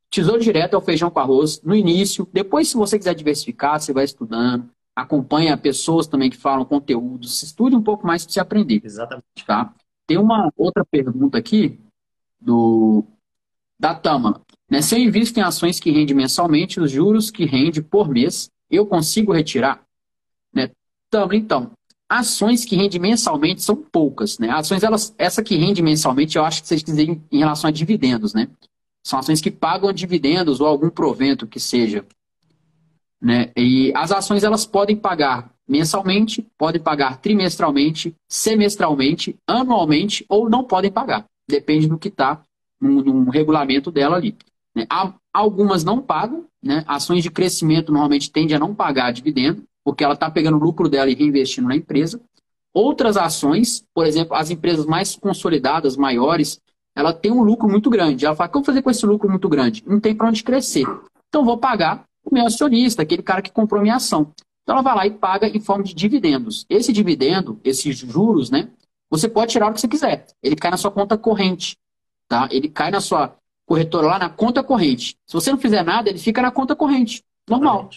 tesouro direto é o feijão com arroz no início. Depois, se você quiser diversificar, você vai estudando. Acompanha pessoas também que falam conteúdos. Estude um pouco mais para você aprender. Exatamente. Tá? Tem uma outra pergunta aqui do da Tama. Né? Se eu invisto em ações que rendem mensalmente, os juros que rende por mês, eu consigo retirar? Tama, então, ações que rendem mensalmente são poucas, né? Ações, elas, essa que rende mensalmente, eu acho que vocês dizem em relação a dividendos, né? São ações que pagam dividendos ou algum provento que seja. Né? E as ações elas podem pagar mensalmente, podem pagar trimestralmente, semestralmente, anualmente ou não podem pagar. Depende do que está no, no, regulamento dela ali. Né? Algumas não pagam, né? ações de crescimento normalmente tendem a não pagar dividendo, porque ela está pegando o lucro dela e reinvestindo na empresa. Outras ações, por exemplo, as empresas mais consolidadas, maiores, ela tem um lucro muito grande. Ela fala, o que eu vou fazer com esse lucro muito grande? Não tem para onde crescer. Então, vou pagar o meu acionista, aquele cara que comprou minha ação. Então, ela vai lá e paga em forma de dividendos. Esse dividendo, esses juros, né? Você pode tirar o que você quiser. Ele cai na sua conta corrente. Tá? Ele cai na sua corretora lá na conta corrente. Se você não fizer nada, ele fica na conta corrente. Normal.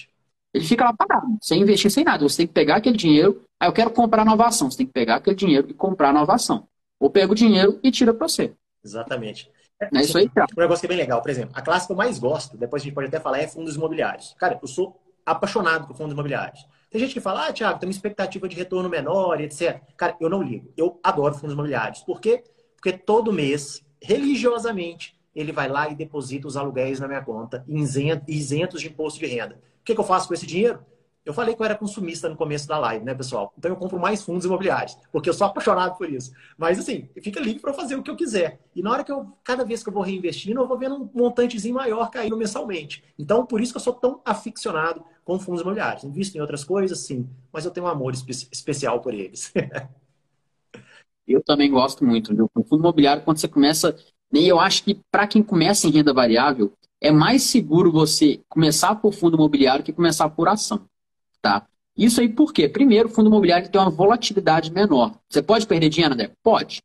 Ele fica lá parado, sem investir, sem nada. Você tem que pegar aquele dinheiro. Aí eu quero comprar nova ação. Você tem que pegar aquele dinheiro e comprar nova ação. Ou pega o dinheiro e tira para você. Exatamente. É isso aí, cara. Um negócio que é bem legal, por exemplo, a classe que eu mais gosto, depois a gente pode até falar, é fundos imobiliários. Cara, eu sou apaixonado por fundos imobiliários. Tem gente que fala, ah, Thiago, tem uma expectativa de retorno menor, etc. Cara, eu não ligo. Eu adoro fundos imobiliários. Por quê? Porque todo mês, religiosamente, ele vai lá e deposita os aluguéis na minha conta, isentos de imposto de renda. O que, que eu faço com esse dinheiro? Eu falei que eu era consumista no começo da live, né, pessoal? Então eu compro mais fundos imobiliários, porque eu sou apaixonado por isso. Mas assim, fica livre para fazer o que eu quiser. E na hora que eu, cada vez que eu vou reinvestindo, eu vou vendo um montantezinho maior caindo mensalmente. Então, por isso que eu sou tão aficionado com fundos imobiliários. Invisto em outras coisas, sim, mas eu tenho um amor espe especial por eles. eu também gosto muito, viu? Com fundo imobiliário, quando você começa. E eu acho que para quem começa em renda variável, é mais seguro você começar por fundo imobiliário que começar por ação. Tá? Isso aí por quê? Primeiro, o fundo imobiliário tem uma volatilidade menor. Você pode perder dinheiro, André? Pode.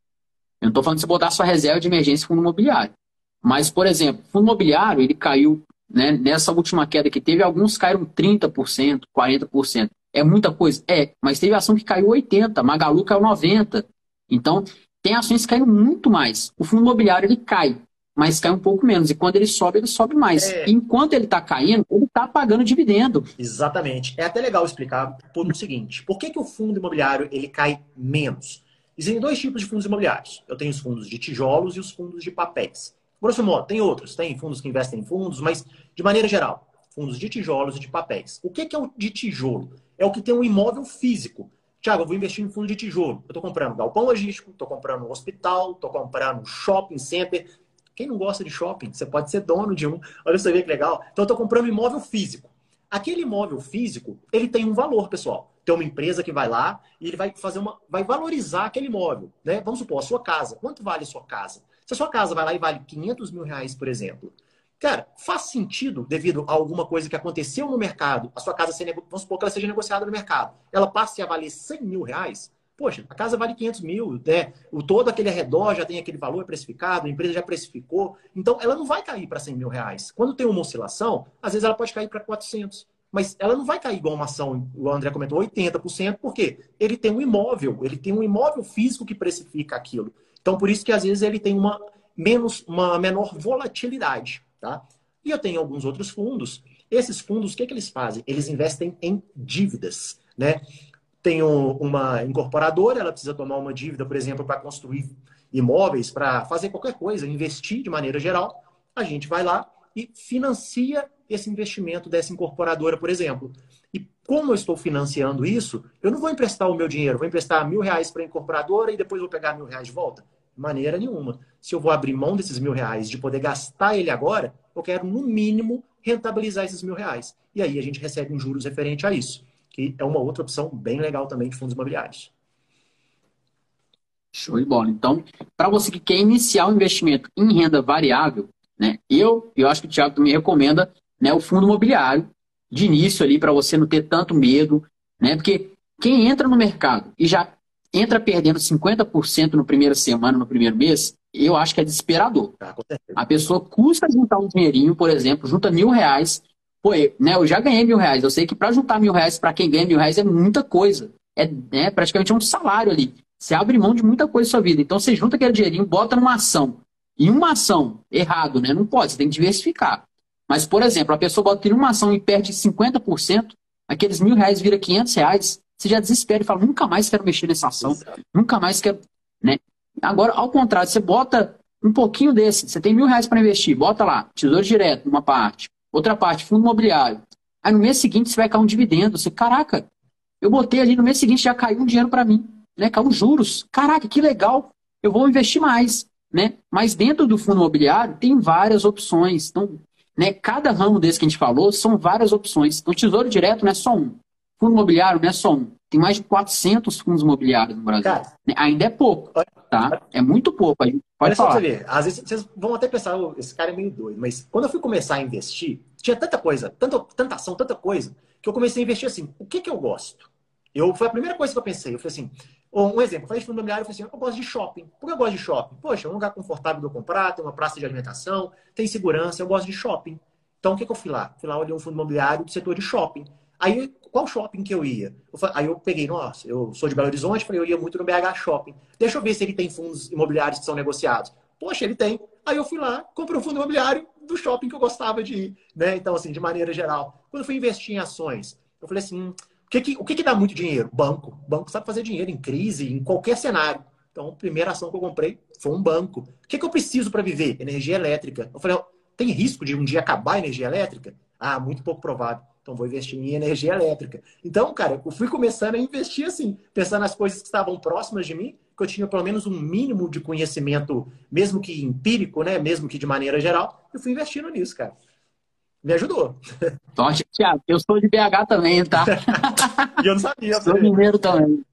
Eu não estou falando de você botar sua reserva de emergência em fundo imobiliário. Mas, por exemplo, fundo imobiliário, ele caiu, né, nessa última queda que teve, alguns caíram 30%, 40%. É muita coisa? É, mas teve ação que caiu 80%, Magalu caiu 90%. Então, tem ações que caíram muito mais. O fundo imobiliário, ele cai mas cai um pouco menos. E quando ele sobe, ele sobe mais. É... Enquanto ele está caindo, ele está pagando dividendo. Exatamente. É até legal explicar por o seguinte: por que, que o fundo imobiliário ele cai menos? Existem dois tipos de fundos imobiliários. Eu tenho os fundos de tijolos e os fundos de papéis. Grosso modo, tem outros, tem fundos que investem em fundos, mas de maneira geral, fundos de tijolos e de papéis. O que, que é o de tijolo? É o que tem um imóvel físico. Tiago, eu vou investir em fundo de tijolo. Eu estou comprando galpão logístico, estou comprando um hospital, estou comprando um shopping center, quem não gosta de shopping? Você pode ser dono de um. Olha você vê que legal. Então, eu estou comprando imóvel físico. Aquele imóvel físico, ele tem um valor, pessoal. Tem uma empresa que vai lá e ele vai fazer uma, vai valorizar aquele imóvel, né? Vamos supor, a sua casa. Quanto vale a sua casa? Se a sua casa vai lá e vale 500 mil reais, por exemplo, cara, faz sentido devido a alguma coisa que aconteceu no mercado, a sua casa ser, vamos supor que ela seja negociada no mercado, ela passe a valer 100 mil reais, Poxa, a casa vale 500 mil, né? O todo aquele arredor já tem aquele valor precificado, a empresa já precificou. Então, ela não vai cair para 100 mil reais. Quando tem uma oscilação, às vezes ela pode cair para 400. Mas ela não vai cair igual uma ação, o André comentou, 80%, porque ele tem um imóvel, ele tem um imóvel físico que precifica aquilo. Então, por isso que às vezes ele tem uma, menos, uma menor volatilidade, tá? E eu tenho alguns outros fundos. Esses fundos, o que, é que eles fazem? Eles investem em dívidas, né? Tem uma incorporadora, ela precisa tomar uma dívida, por exemplo, para construir imóveis, para fazer qualquer coisa, investir de maneira geral, a gente vai lá e financia esse investimento dessa incorporadora, por exemplo. E como eu estou financiando isso, eu não vou emprestar o meu dinheiro, vou emprestar mil reais para a incorporadora e depois vou pegar mil reais de volta? Maneira nenhuma. Se eu vou abrir mão desses mil reais de poder gastar ele agora, eu quero, no mínimo, rentabilizar esses mil reais. E aí a gente recebe um juros referente a isso que é uma outra opção bem legal também de fundos imobiliários. Show de bola. Então, para você que quer iniciar o um investimento em renda variável, né, eu, eu acho que o Thiago também recomenda né, o fundo imobiliário de início ali para você não ter tanto medo, né? Porque quem entra no mercado e já entra perdendo 50% no primeiro semana, no primeiro mês, eu acho que é desesperador. Ah, a pessoa custa juntar um dinheirinho, por exemplo, junta mil reais, Pô, né, eu já ganhei mil reais. Eu sei que para juntar mil reais para quem ganha mil reais é muita coisa. É né, praticamente um salário ali. Você abre mão de muita coisa na sua vida. Então você junta aquele dinheirinho, bota numa ação. E uma ação, errado, né? Não pode, você tem que diversificar. Mas, por exemplo, a pessoa bota em uma ação e perde 50%, aqueles mil reais vira 500 reais. você já desespera e fala, nunca mais quero mexer nessa ação, Exato. nunca mais quero. Né? Agora, ao contrário, você bota um pouquinho desse, você tem mil reais para investir, bota lá, tesouro direto, uma parte, outra parte, fundo imobiliário. Aí no mês seguinte você vai cair um dividendo. Você, caraca, eu botei ali no mês seguinte já caiu um dinheiro para mim, né? Caiu juros. Caraca, que legal. Eu vou investir mais, né? Mas dentro do fundo imobiliário tem várias opções. Então, né, cada ramo desse que a gente falou são várias opções. Então, tesouro direto não é só um. Fundo imobiliário não é só um. Tem mais de 400 fundos imobiliários no Brasil. Cara? Ainda é pouco, tá? É muito pouco. Pode Olha falar. Só você ver. Às vezes vocês vão até pensar, oh, esse cara é meio doido. Mas quando eu fui começar a investir, tinha tanta coisa, tanta, tanta ação, tanta coisa, que eu comecei a investir assim. O que, que eu gosto? Eu, foi a primeira coisa que eu pensei. Eu falei assim, um exemplo, eu falei de fundo imobiliário, eu falei assim, eu gosto de shopping. Por que eu gosto de shopping? Poxa, é um lugar confortável de eu comprar, tem uma praça de alimentação, tem segurança, eu gosto de shopping. Então, o que, que eu fui lá? Fui lá, olhei um fundo imobiliário do setor de shopping. Aí, qual shopping que eu ia? Eu falei, aí eu peguei, nossa, eu sou de Belo Horizonte, falei, eu ia muito no BH Shopping. Deixa eu ver se ele tem fundos imobiliários que são negociados. Poxa, ele tem. Aí eu fui lá, comprei um fundo imobiliário do shopping que eu gostava de ir, né? Então, assim, de maneira geral. Quando eu fui investir em ações, eu falei assim, o que, que, o que, que dá muito dinheiro? Banco. Banco sabe fazer dinheiro em crise, em qualquer cenário. Então, a primeira ação que eu comprei foi um banco. O que, que eu preciso para viver? Energia elétrica. Eu falei, tem risco de um dia acabar a energia elétrica? Ah, muito pouco provável. Então vou investir em energia elétrica. Então, cara, eu fui começando a investir assim, pensando nas coisas que estavam próximas de mim, que eu tinha pelo menos um mínimo de conhecimento, mesmo que empírico, né? Mesmo que de maneira geral, eu fui investindo nisso, cara. Me ajudou. Sorte, Thiago. Eu sou de BH também, tá? e eu não sabia. Sou mineiro também.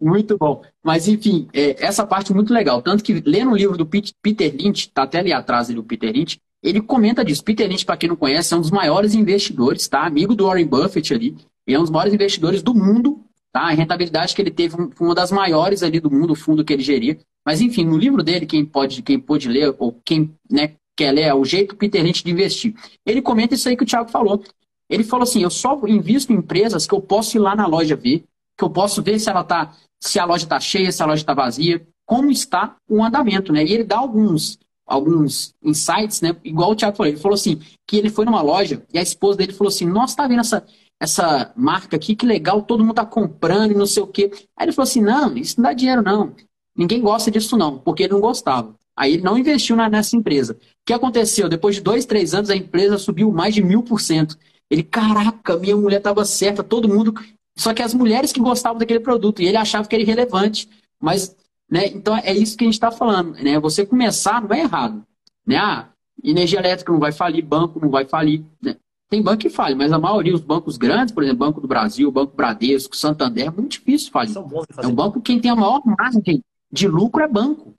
Muito bom. Mas, enfim, é, essa parte é muito legal. Tanto que, lendo o livro do Peter Lynch, tá até ali atrás ali, o Peter Lynch, ele comenta disso. Peter Lynch, para quem não conhece, é um dos maiores investidores, tá? Amigo do Warren Buffett ali. Ele é um dos maiores investidores do mundo, tá? A rentabilidade que ele teve foi uma das maiores ali do mundo, o fundo que ele geria. Mas, enfim, no livro dele, quem pode, quem pode ler, ou quem né, quer ler, é o jeito Peter Lynch de investir. Ele comenta isso aí que o Thiago falou. Ele falou assim: eu só invisto em empresas que eu posso ir lá na loja ver, que eu posso ver se ela tá, se a loja está cheia, se a loja está vazia, como está o andamento, né? E ele dá alguns alguns insights, né? Igual o Thiago falou, ele falou assim, que ele foi numa loja e a esposa dele falou assim, nossa, tá vendo essa, essa marca aqui, que legal, todo mundo tá comprando e não sei o quê. Aí ele falou assim, não, isso não dá dinheiro não. Ninguém gosta disso não, porque ele não gostava. Aí ele não investiu nessa empresa. O que aconteceu? Depois de dois, três anos, a empresa subiu mais de mil por cento. Ele, caraca, minha mulher estava certa, todo mundo. Só que as mulheres que gostavam daquele produto, e ele achava que era irrelevante. Mas né? Então é isso que a gente está falando. Né? Você começar não é errado. Né? Ah, energia elétrica não vai falir, banco não vai falir. Né? Tem banco que fale, mas a maioria, os bancos grandes, por exemplo, Banco do Brasil, Banco Bradesco, Santander, é muito difícil falir. É um banco quem tem a maior margem de lucro é banco.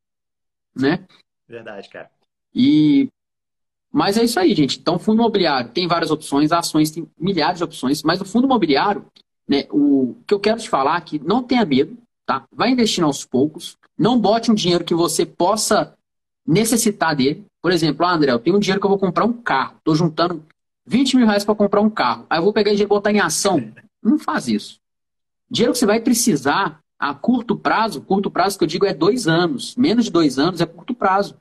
Né? Verdade, cara. E mas é isso aí, gente. Então, fundo imobiliário tem várias opções, ações tem milhares de opções, mas o fundo imobiliário, né, o que eu quero te falar é que não tenha medo, tá? Vai investindo aos poucos. Não bote um dinheiro que você possa necessitar dele. Por exemplo, ah, André, eu tenho um dinheiro que eu vou comprar um carro. Estou juntando 20 mil reais para comprar um carro. Aí eu vou pegar e botar em ação. Não faz isso. Dinheiro que você vai precisar a curto prazo, curto prazo que eu digo é dois anos. Menos de dois anos é curto prazo.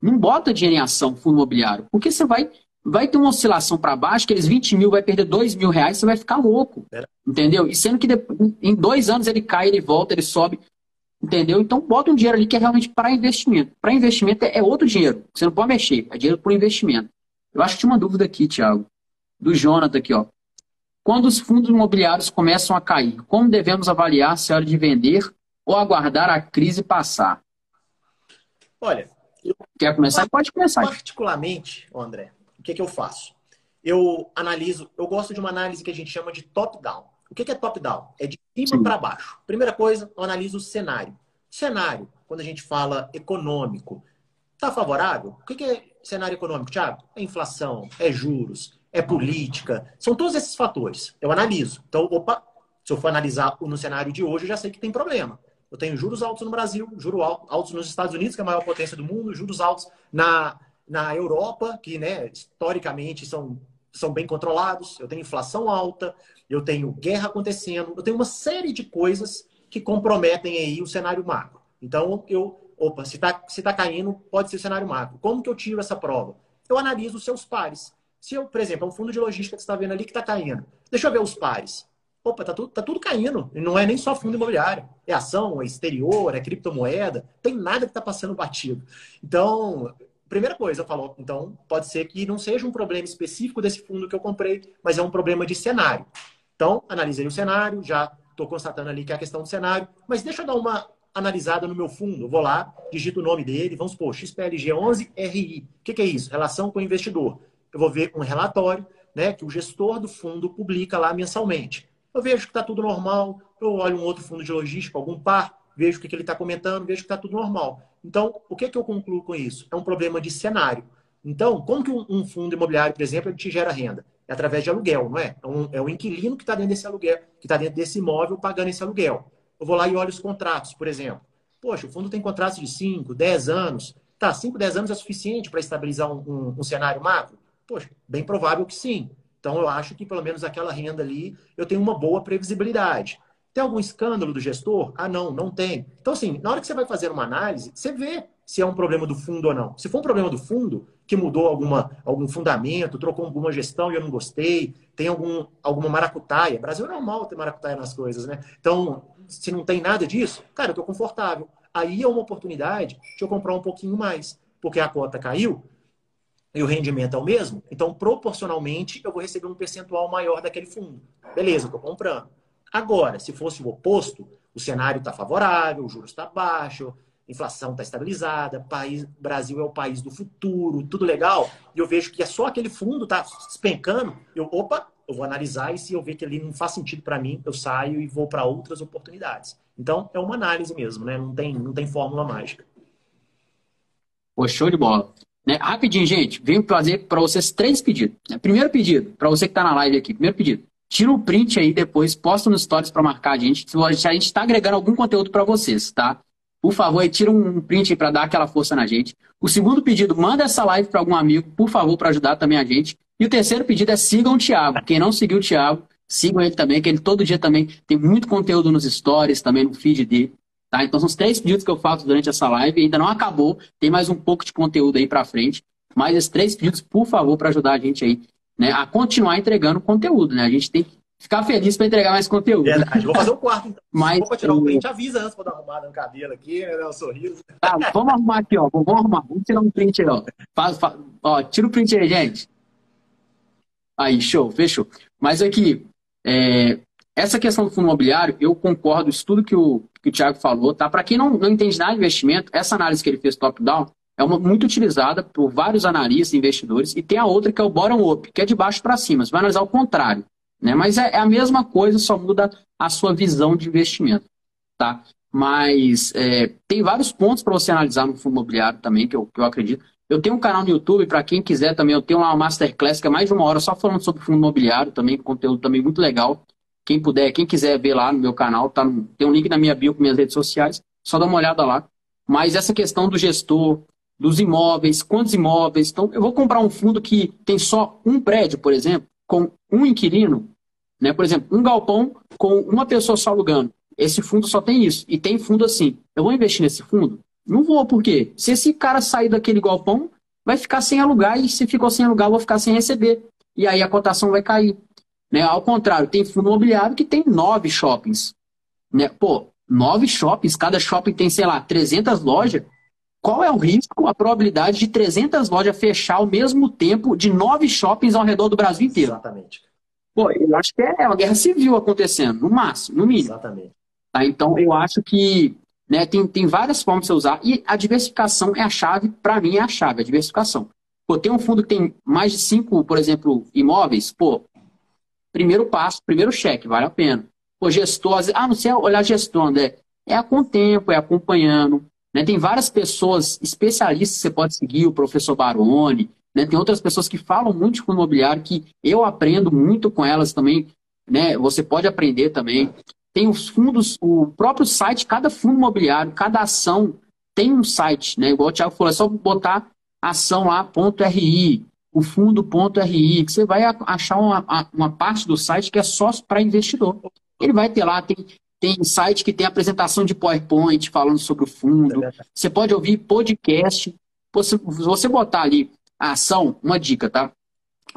Não bota dinheiro em ação, fundo imobiliário. Porque você vai, vai ter uma oscilação para baixo, aqueles 20 mil vai perder 2 mil reais, você vai ficar louco. Entendeu? E sendo que em dois anos ele cai, ele volta, ele sobe. Entendeu? Então bota um dinheiro ali que é realmente para investimento. Para investimento é, é outro dinheiro. Você não pode mexer. É dinheiro para investimento. Eu acho que tinha uma dúvida aqui, Thiago. Do Jonathan aqui, ó. Quando os fundos imobiliários começam a cair, como devemos avaliar se é hora de vender ou aguardar a crise passar? Olha, eu, quer começar? Pode começar. Particularmente, André, o que, que eu faço? Eu analiso, eu gosto de uma análise que a gente chama de top-down. O que é top-down? É de cima para baixo. Primeira coisa, eu analiso o cenário. Cenário, quando a gente fala econômico, está favorável? O que é cenário econômico, Thiago? É inflação, é juros, é política. São todos esses fatores. Eu analiso. Então, opa, se eu for analisar no cenário de hoje, eu já sei que tem problema. Eu tenho juros altos no Brasil, juros altos nos Estados Unidos, que é a maior potência do mundo, juros altos na, na Europa, que né, historicamente são, são bem controlados. Eu tenho inflação alta, eu tenho guerra acontecendo, eu tenho uma série de coisas que comprometem aí o cenário macro. Então, eu, opa, se está se tá caindo, pode ser cenário macro. Como que eu tiro essa prova? Eu analiso os seus pares. Se eu, por exemplo, é um fundo de logística que você está vendo ali que está caindo, deixa eu ver os pares. opa, tá tudo, tá tudo caindo. Não é nem só fundo imobiliário. É ação, é exterior, é criptomoeda. Tem nada que está passando batido. Então, primeira coisa, eu falo, então pode ser que não seja um problema específico desse fundo que eu comprei, mas é um problema de cenário. Então, analisei o cenário, já estou constatando ali que é a questão do cenário, mas deixa eu dar uma analisada no meu fundo. Eu vou lá, digito o nome dele, vamos supor, XPLG11RI. O que, que é isso? Relação com o investidor. Eu vou ver um relatório né, que o gestor do fundo publica lá mensalmente. Eu vejo que está tudo normal, eu olho um outro fundo de logística, algum par, vejo o que, que ele está comentando, vejo que está tudo normal. Então, o que, que eu concluo com isso? É um problema de cenário. Então, como que um, fundo imobiliário, por exemplo, te gera renda? É através de aluguel, não é? É, um, é o inquilino que está dentro desse aluguel, que está dentro desse imóvel pagando esse aluguel. Eu vou lá e olho os contratos, por exemplo. Poxa, o fundo tem contratos de 5, 10 anos. Tá, 5, 10 anos é suficiente para estabilizar um, um, um cenário macro? Poxa, bem provável que sim. Então, eu acho que pelo menos aquela renda ali eu tenho uma boa previsibilidade. Tem algum escândalo do gestor? Ah, não, não tem. Então, assim, na hora que você vai fazer uma análise, você vê se é um problema do fundo ou não. Se for um problema do fundo, que mudou alguma, algum fundamento, trocou alguma gestão e eu não gostei, tem algum, alguma maracutaia. Brasil é normal ter maracutaia nas coisas, né? Então, se não tem nada disso, cara, eu estou confortável. Aí é uma oportunidade de eu comprar um pouquinho mais, porque a cota caiu e o rendimento é o mesmo, então proporcionalmente eu vou receber um percentual maior daquele fundo. Beleza, estou comprando. Agora, se fosse o oposto, o cenário está favorável, o juros está baixo, a inflação está estabilizada, país, Brasil é o país do futuro, tudo legal, e eu vejo que é só aquele fundo está despencando, eu, opa, eu vou analisar e se eu ver que ele não faz sentido para mim, eu saio e vou para outras oportunidades. Então, é uma análise mesmo, né? Não tem, não tem fórmula mágica. Pô, show de bola. Né? Rapidinho, gente, venho fazer para vocês três pedidos. Primeiro pedido, para você que está na live aqui, primeiro pedido tira um print aí depois, posta nos stories para marcar a gente. Se a gente está agregando algum conteúdo para vocês, tá? Por favor, aí, tira um print para dar aquela força na gente. O segundo pedido, manda essa live para algum amigo, por favor, para ajudar também a gente. E o terceiro pedido é sigam o Thiago. Quem não seguiu o Thiago, sigam ele também, que ele todo dia também tem muito conteúdo nos stories, também no feed dele. Tá? Então são os três pedidos que eu faço durante essa live. Ainda não acabou, tem mais um pouco de conteúdo aí para frente. Mas esses três pedidos, por favor, para ajudar a gente aí né, a continuar entregando conteúdo. Né? A gente tem que ficar feliz para entregar mais conteúdo. Verdade. Vou fazer o quarto, então. Mas, Vou tirar um print, avisa antes para dar uma arrumada no cabelo aqui, né? Um sorriso. Tá, vamos arrumar aqui, ó. Vamos arrumar. Vamos tirar um print aí, ó. Faz, faz, ó tira o print aí, gente. Aí, show, fechou. Mas aqui, é, essa questão do fundo imobiliário, eu concordo, isso tudo que o, que o Thiago falou, tá? Para quem não, não entende nada de investimento, essa análise que ele fez top-down, é uma muito utilizada por vários analistas e investidores, e tem a outra que é o bottom-up, que é de baixo para cima. Você vai analisar o contrário. Né? Mas é, é a mesma coisa, só muda a sua visão de investimento. Tá? Mas é, tem vários pontos para você analisar no fundo imobiliário também, que eu, que eu acredito. Eu tenho um canal no YouTube, para quem quiser também, eu tenho uma Masterclass que é mais de uma hora só falando sobre fundo imobiliário também, conteúdo também muito legal. Quem puder, quem quiser ver lá no meu canal, tá tem um link na minha bio com minhas redes sociais, só dá uma olhada lá. Mas essa questão do gestor, dos imóveis, quantos imóveis. Então, eu vou comprar um fundo que tem só um prédio, por exemplo, com um inquilino, né? Por exemplo, um galpão com uma pessoa só alugando. Esse fundo só tem isso. E tem fundo assim. Eu vou investir nesse fundo? Não vou, por quê? Se esse cara sair daquele galpão, vai ficar sem alugar, e se ficou sem alugar, eu vou ficar sem receber. E aí a cotação vai cair. Né? Ao contrário, tem fundo imobiliário que tem nove shoppings. Né? Pô, nove shoppings, cada shopping tem, sei lá, 300 lojas. Qual é o risco, a probabilidade de 300 lojas fechar ao mesmo tempo de nove shoppings ao redor do Brasil inteiro? Exatamente. Pô, eu acho que é uma guerra civil acontecendo, no máximo, no mínimo. Exatamente. Tá? Então, eu acho que né, tem, tem várias formas de você usar. E a diversificação é a chave, para mim, é a chave, a diversificação. Pô, tem um fundo que tem mais de cinco, por exemplo, imóveis, pô, primeiro passo, primeiro cheque, vale a pena. Pô, gestor, ah, não sei olhar gestor, André. É com tempo, é acompanhando, né? Tem várias pessoas especialistas que você pode seguir, o professor Baroni, né? tem outras pessoas que falam muito fundo imobiliário, que eu aprendo muito com elas também. Né? Você pode aprender também. Tem os fundos, o próprio site, cada fundo imobiliário, cada ação tem um site, né? Igual o Thiago falou, é só botar ação lá, RI, o fundo ponto RI, que você vai achar uma, uma parte do site que é só para investidor. Ele vai ter lá, tem tem site que tem apresentação de PowerPoint falando sobre o fundo. É você pode ouvir podcast. Se você botar ali a ação, uma dica, tá?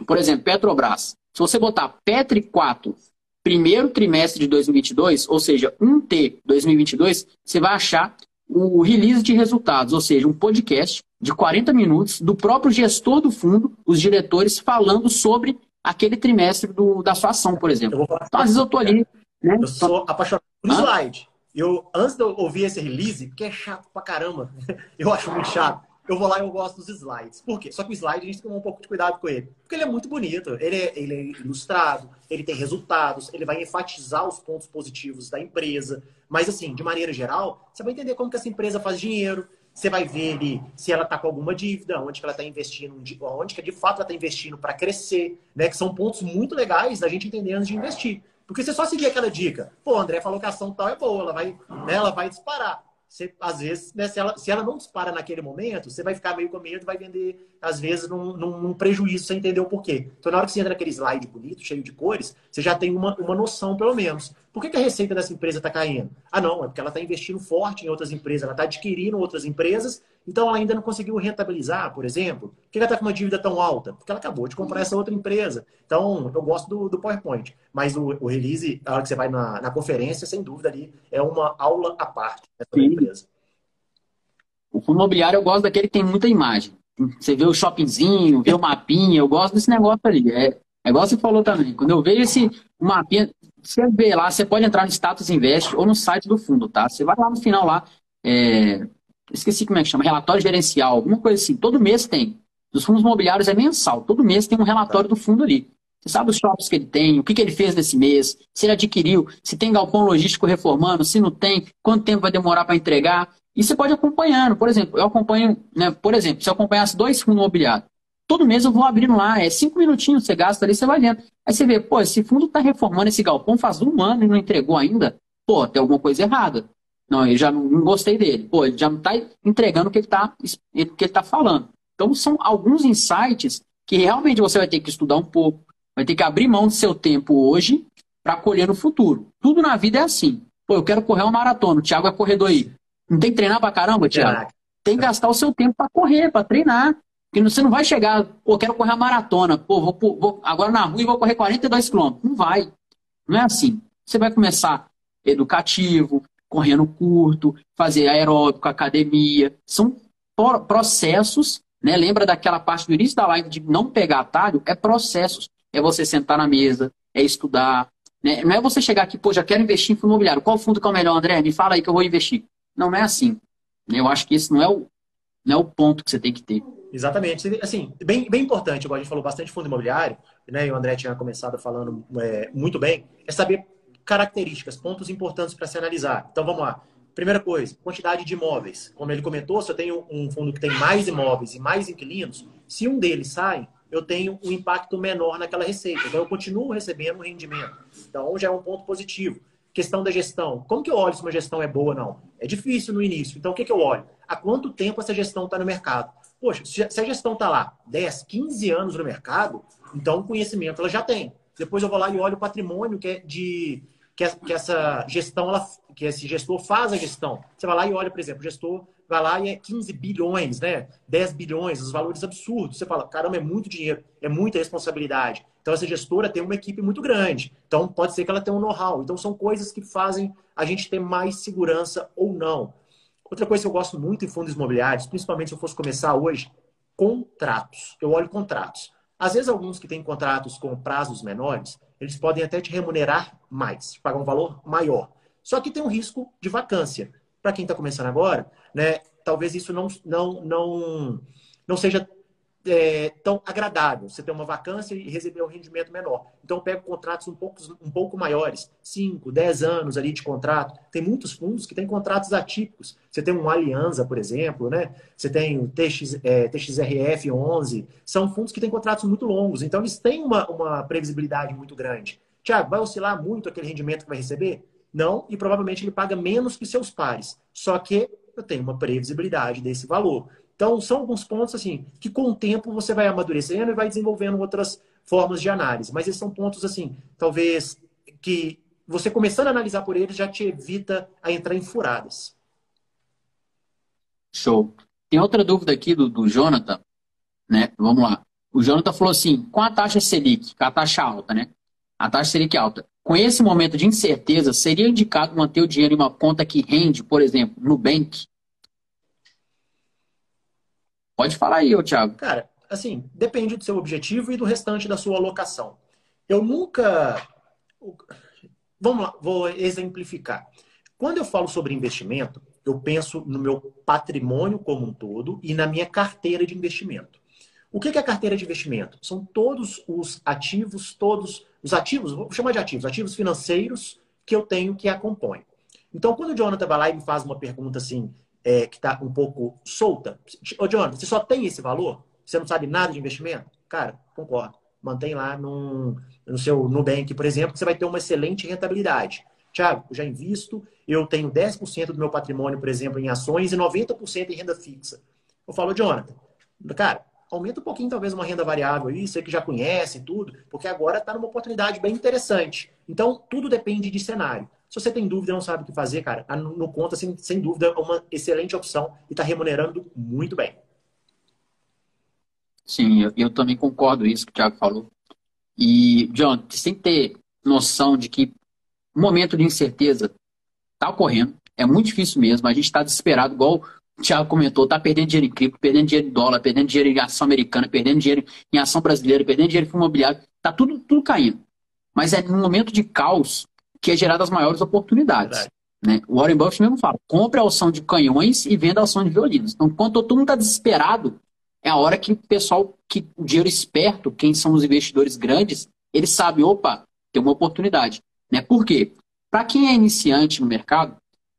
Por exemplo, Petrobras. Se você botar Petri 4, primeiro trimestre de 2022, ou seja, 1T 2022, você vai achar o release de resultados, ou seja, um podcast de 40 minutos do próprio gestor do fundo, os diretores, falando sobre aquele trimestre do, da sua ação, por exemplo. Então, às vezes eu estou ali. Né? Eu sou apaixonado por slide. Eu, antes de eu ouvir esse release, porque é chato pra caramba, eu acho muito chato eu vou lá e eu gosto dos slides. Por quê? Só que o slide a gente tem que tomar um pouco de cuidado com ele. Porque ele é muito bonito, ele é, ele é ilustrado, ele tem resultados, ele vai enfatizar os pontos positivos da empresa. Mas, assim, de maneira geral, você vai entender como que essa empresa faz dinheiro, você vai ver ali se ela está com alguma dívida, onde que ela está investindo, onde que de fato ela está investindo para crescer, né? Que são pontos muito legais da gente entender antes de investir. Porque você só seguir aquela dica, pô, André falou que a ação tal é boa, ela vai, né, ela vai disparar você, às vezes, né, se, ela, se ela não dispara naquele momento, você vai ficar meio com medo, vai vender, às vezes, num, num, num, prejuízo sem entender o porquê. Então, na hora que você entra naquele slide bonito, cheio de cores, você já tem uma, uma noção, pelo menos. Por que, que a receita dessa empresa está caindo? Ah, não, é porque ela está investindo forte em outras empresas, ela está adquirindo outras empresas, então ela ainda não conseguiu rentabilizar, por exemplo. Por que ela está com uma dívida tão alta? Porque ela acabou de comprar essa outra empresa. Então, eu gosto do, do PowerPoint. Mas o, o, release, a hora que você vai na, na conferência, sem dúvida ali, é uma aula à parte dessa empresa. O fundo imobiliário eu gosto daquele que tem muita imagem. Você vê o shoppingzinho, vê o mapinha, eu gosto desse negócio ali. É, é igual você falou também. Quando eu vejo esse mapinha, você vê lá, você pode entrar no Status Invest ou no site do fundo, tá? Você vai lá no final lá, é, esqueci como é que chama, relatório gerencial, alguma coisa assim. Todo mês tem. Dos fundos imobiliários é mensal. Todo mês tem um relatório do fundo ali. Você sabe os shops que ele tem, o que, que ele fez nesse mês, se ele adquiriu, se tem galpão logístico reformando, se não tem, quanto tempo vai demorar para entregar. E você pode acompanhando. Por exemplo, eu acompanho, né, por exemplo, se eu acompanhasse dois fundos imobiliários, Todo mês eu vou abrindo lá, é cinco minutinhos, você gasta ali, você vai vendo. Aí você vê, pô, esse fundo está reformando esse galpão faz um ano e não entregou ainda. Pô, tem alguma coisa errada. Não, eu já não, gostei dele. Pô, ele já não está entregando o que ele está tá falando. Então, são alguns insights que realmente você vai ter que estudar um pouco, vai ter que abrir mão do seu tempo hoje para colher no futuro. Tudo na vida é assim. Pô, eu quero correr uma maratona, o Thiago é corredor aí. Não tem que treinar pra caramba, Thiago? Tem que gastar o seu tempo para correr, para treinar. Porque você não vai chegar, pô, quero correr a maratona, pô, vou, vou agora na rua e vou correr 42 quilômetros. Não vai. Não é assim. Você vai começar educativo, correndo curto, fazer aeróbico, academia. São processos, né? Lembra daquela parte do início da live de não pegar atalho? É processos. É você sentar na mesa, é estudar. Né? Não é você chegar aqui, pô, já quero investir em fundo imobiliário. Qual fundo que é o melhor, André? Me fala aí que eu vou investir. Não, não é assim. Eu acho que esse não é o, não é o ponto que você tem que ter. Exatamente. Assim, bem, bem importante, igual a gente falou bastante fundo imobiliário, né? E o André tinha começado falando é, muito bem, é saber características, pontos importantes para se analisar. Então vamos lá. Primeira coisa, quantidade de imóveis. Como ele comentou, se eu tenho um fundo que tem mais imóveis e mais inquilinos, se um deles sai, eu tenho um impacto menor naquela receita. Então eu continuo recebendo rendimento. Então já é um ponto positivo. Questão da gestão. Como que eu olho se uma gestão é boa ou não? É difícil no início. Então o que, que eu olho? Há quanto tempo essa gestão está no mercado? Poxa, se a gestão está lá 10, 15 anos no mercado, então o conhecimento ela já tem. Depois eu vou lá e olho o patrimônio que é de que, essa gestão, ela, que esse gestor faz a gestão. Você vai lá e olha, por exemplo, o gestor vai lá e é 15 bilhões, né? 10 bilhões, os valores absurdos. Você fala, caramba, é muito dinheiro, é muita responsabilidade. Então essa gestora tem uma equipe muito grande. Então pode ser que ela tenha um know-how. Então são coisas que fazem a gente ter mais segurança ou não. Outra coisa que eu gosto muito em fundos imobiliários, principalmente se eu fosse começar hoje, contratos. Eu olho contratos. Às vezes, alguns que têm contratos com prazos menores, eles podem até te remunerar mais, pagar um valor maior. Só que tem um risco de vacância. Para quem está começando agora, né, talvez isso não, não, não, não seja é, tão agradável. Você ter uma vacância e receber um rendimento menor. Então, eu pego contratos um pouco, um pouco maiores, 5, 10 anos ali de contrato. Tem muitos fundos que têm contratos atípicos. Você tem um Alianza, por exemplo, né? Você tem o TX, é, TXRF 11. São fundos que têm contratos muito longos. Então, eles têm uma, uma previsibilidade muito grande. Tiago, vai oscilar muito aquele rendimento que vai receber? Não, e provavelmente ele paga menos que seus pares. Só que eu tenho uma previsibilidade desse valor. Então, são alguns pontos assim que com o tempo você vai amadurecendo e vai desenvolvendo outras formas de análise. Mas esses são pontos assim, talvez que você começando a analisar por eles já te evita a entrar em furadas. Show. Tem outra dúvida aqui do, do Jonathan, né? Vamos lá. O Jonathan falou assim: com a taxa Selic, com a taxa alta, né? A taxa Selic alta, com esse momento de incerteza, seria indicado manter o dinheiro em uma conta que rende, por exemplo, no Bank? Pode falar aí, ô Thiago. Cara, assim, depende do seu objetivo e do restante da sua alocação. Eu nunca. Vamos lá, vou exemplificar. Quando eu falo sobre investimento, eu penso no meu patrimônio como um todo e na minha carteira de investimento. O que é a carteira de investimento? São todos os ativos, todos os ativos, vou chamar de ativos, ativos financeiros que eu tenho que a compõem. Então, quando o Jonathan vai lá e me faz uma pergunta assim, é, que está um pouco solta, ô Jonathan, você só tem esse valor? Você não sabe nada de investimento? Cara, concordo. Mantém lá no, no seu Nubank, por exemplo, que você vai ter uma excelente rentabilidade. Tiago, eu já invisto, eu tenho 10% do meu patrimônio, por exemplo, em ações e 90% em renda fixa. Eu falo, Jonathan, cara, aumenta um pouquinho talvez uma renda variável aí, você que já conhece tudo, porque agora está numa oportunidade bem interessante. Então, tudo depende de cenário. Se você tem dúvida e não sabe o que fazer, cara, no conta, sem, sem dúvida, é uma excelente opção e está remunerando muito bem. Sim, eu, eu, também concordo isso que o Thiago falou. E, John, você tem que ter noção de que o momento de incerteza está ocorrendo. É muito difícil mesmo. A gente está desesperado, igual o Thiago comentou, tá perdendo dinheiro em cripto, perdendo dinheiro em dólar, perdendo dinheiro em ação americana, perdendo dinheiro em ação brasileira, perdendo dinheiro em imobiliário. Tá tudo, tudo caindo. Mas é num momento de caos que é gerado as maiores oportunidades. Né? O Warren Buffett mesmo fala: compre a ação de canhões e venda a ação de violinos. Então, quando todo mundo está desesperado, é a hora que o pessoal, que o dinheiro esperto, quem são os investidores grandes, eles sabem, opa, tem uma oportunidade. Né? Por quê? Para quem é iniciante no mercado,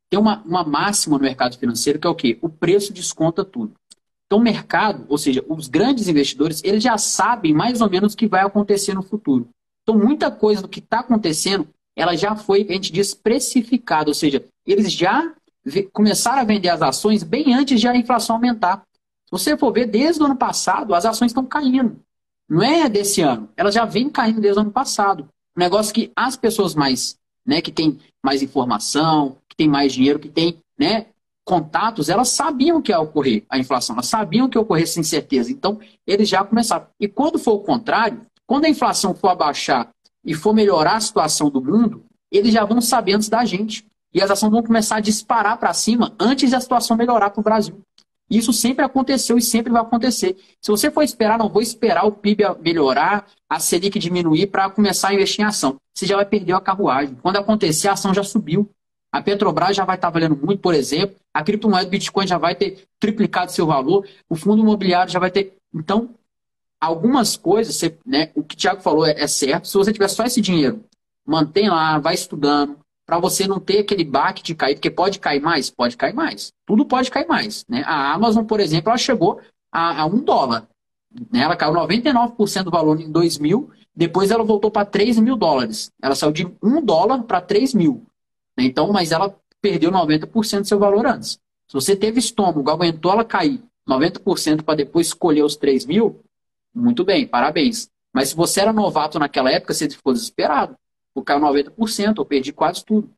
tem uma, uma máxima no mercado financeiro que é o quê? O preço desconta tudo. Então, o mercado, ou seja, os grandes investidores, eles já sabem mais ou menos o que vai acontecer no futuro. Então, muita coisa do que está acontecendo, ela já foi, a gente diz, precificada, ou seja, eles já começaram a vender as ações bem antes de a inflação aumentar. Se você for ver, desde o ano passado, as ações estão caindo. Não é desse ano, elas já vêm caindo desde o ano passado. Um negócio que as pessoas mais, né, que têm mais informação, tem mais dinheiro, que tem né, contatos, elas sabiam que ia ocorrer a inflação, elas sabiam que ia ocorrer sem certeza. Então, eles já começaram. E quando for o contrário, quando a inflação for abaixar e for melhorar a situação do mundo, eles já vão saber antes da gente. E as ações vão começar a disparar para cima antes da situação melhorar para o Brasil. Isso sempre aconteceu e sempre vai acontecer. Se você for esperar, não vou esperar o PIB melhorar, a Selic diminuir para começar a investir em ação. Você já vai perder a carruagem. Quando acontecer, a ação já subiu. A Petrobras já vai estar valendo muito, por exemplo. A criptomoeda Bitcoin já vai ter triplicado seu valor. O fundo imobiliário já vai ter. Então, algumas coisas, você, né, o que o Thiago falou é, é, certo. Se você tiver só esse dinheiro, mantém lá, vai estudando, para você não ter aquele baque de cair, porque pode cair mais? Pode cair mais. Tudo pode cair mais. Né? A Amazon, por exemplo, ela chegou a, a um dólar. Né? Ela caiu 99% do valor em 2000, depois ela voltou para 3 mil dólares. Ela saiu de 1 dólar para 3 mil. Então, mas ela perdeu 90% do seu valor antes. Se você teve estômago, aguentou ela cair 90% para depois escolher os 3 mil, muito bem, parabéns. Mas se você era novato naquela época, você ficou desesperado. Porque caiu 90%, eu perdi quase tudo.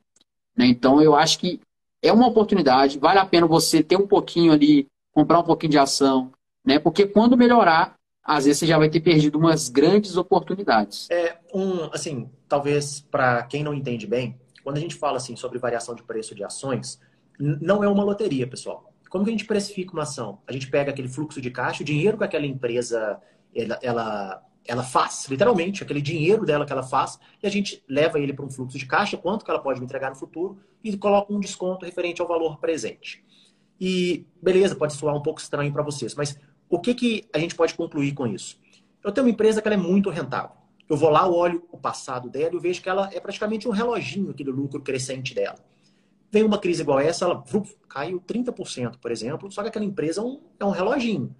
Né? Então, eu acho que é uma oportunidade, vale a pena você ter um pouquinho ali, comprar um pouquinho de ação, né? Porque quando melhorar, às vezes você já vai ter perdido umas grandes oportunidades. É um, assim, talvez para quem não entende bem, quando a gente fala assim sobre variação de preço de ações, não é uma loteria, pessoal. Como que a gente precifica uma ação? A gente pega aquele fluxo de caixa, o dinheiro que aquela empresa ela, ela, ela faz, literalmente, aquele dinheiro dela que ela faz, e a gente leva ele para um fluxo de caixa, quanto que ela pode me entregar no futuro, e coloca um desconto referente ao valor presente. E beleza, pode soar um pouco estranho para vocês, mas o que, que a gente pode concluir com isso? Eu tenho uma empresa que ela é muito rentável. Eu vou lá, olho o passado dela e vejo que ela é praticamente um reloginho, aquele lucro crescente dela. Vem uma crise igual essa, ela uf, caiu 30%, por exemplo, só que aquela empresa é um, é um reloginho.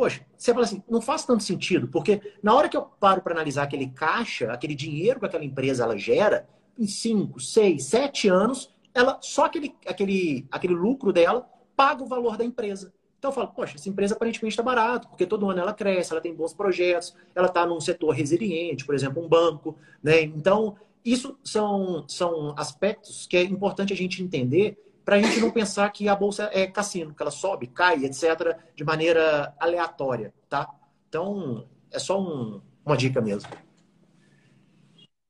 Poxa, você fala assim, não faz tanto sentido, porque na hora que eu paro para analisar aquele caixa, aquele dinheiro que aquela empresa ela gera, em 5, 6, 7 anos, ela só aquele, aquele, aquele lucro dela paga o valor da empresa. Então eu falo, poxa, essa empresa aparentemente está barato, porque todo ano ela cresce, ela tem bons projetos, ela está num setor resiliente, por exemplo, um banco, né? Então, isso são, são aspectos que é importante a gente entender para a gente não pensar que a bolsa é cassino, que ela sobe, cai, etc., de maneira aleatória, tá? Então, é só um, uma dica mesmo.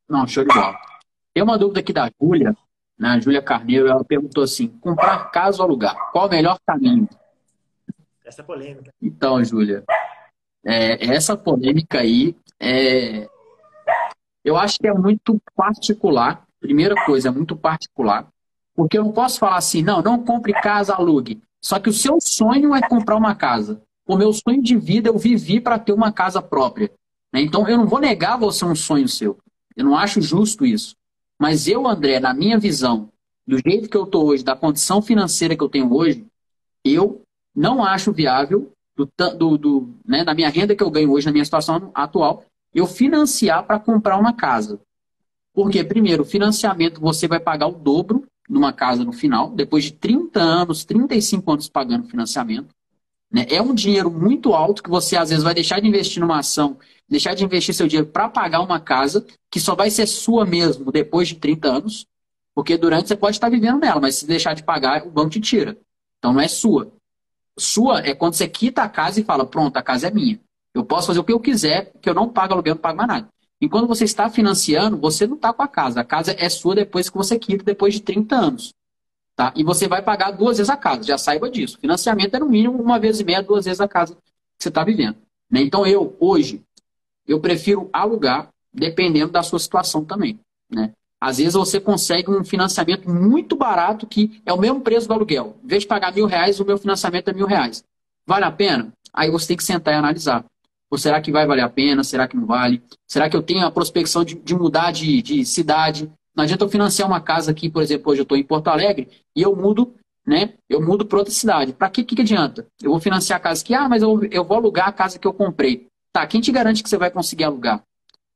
Não, show de bola. Tem uma dúvida aqui da Júlia, né? a Júlia Carneiro, ela perguntou assim: comprar casa ou alugar? Qual o melhor caminho? Essa é polêmica. Então, Júlia, é, essa polêmica aí é, eu acho que é muito particular. Primeira coisa, é muito particular. Porque eu não posso falar assim, não, não compre casa, alugue. Só que o seu sonho é comprar uma casa. O meu sonho de vida eu vivi para ter uma casa própria. Né? Então eu não vou negar você um sonho seu. Eu não acho justo isso. Mas eu, André, na minha visão, do jeito que eu estou hoje, da condição financeira que eu tenho hoje, eu não acho viável, do, do, do né, da minha renda que eu ganho hoje, na minha situação atual, eu financiar para comprar uma casa. Porque, primeiro, financiamento você vai pagar o dobro numa casa no final, depois de 30 anos, 35 anos pagando financiamento. Né? É um dinheiro muito alto que você, às vezes, vai deixar de investir numa ação, deixar de investir seu dinheiro para pagar uma casa que só vai ser sua mesmo depois de 30 anos, porque durante você pode estar vivendo nela, mas se deixar de pagar, o banco te tira. Então não é sua. Sua é quando você quita a casa e fala: pronto, a casa é minha. Eu posso fazer o que eu quiser, que eu não pago aluguel, não pago mais nada. E quando você está financiando, você não está com a casa. A casa é sua depois que você quita, depois de 30 anos. Tá? E você vai pagar duas vezes a casa, já saiba disso. Financiamento é no mínimo uma vez e meia, duas vezes a casa que você está vivendo. Né? Então eu, hoje, eu prefiro alugar, dependendo da sua situação também. Né? Às vezes você consegue um financiamento muito barato que é o mesmo preço do aluguel. Em vez de pagar mil reais, o meu financiamento é mil reais. Vale a pena? Aí você tem que sentar e analisar. Ou será que vai valer a pena? Será que não vale? Será que eu tenho a prospecção de, de mudar de, de, cidade? Não adianta eu financiar uma casa aqui, por exemplo, hoje eu estou em Porto Alegre e eu mudo, né? Eu mudo para outra cidade. Para que, que adianta? Eu vou financiar a casa aqui, ah, mas eu, eu vou alugar a casa que eu comprei. Tá, quem te garante que você vai conseguir alugar?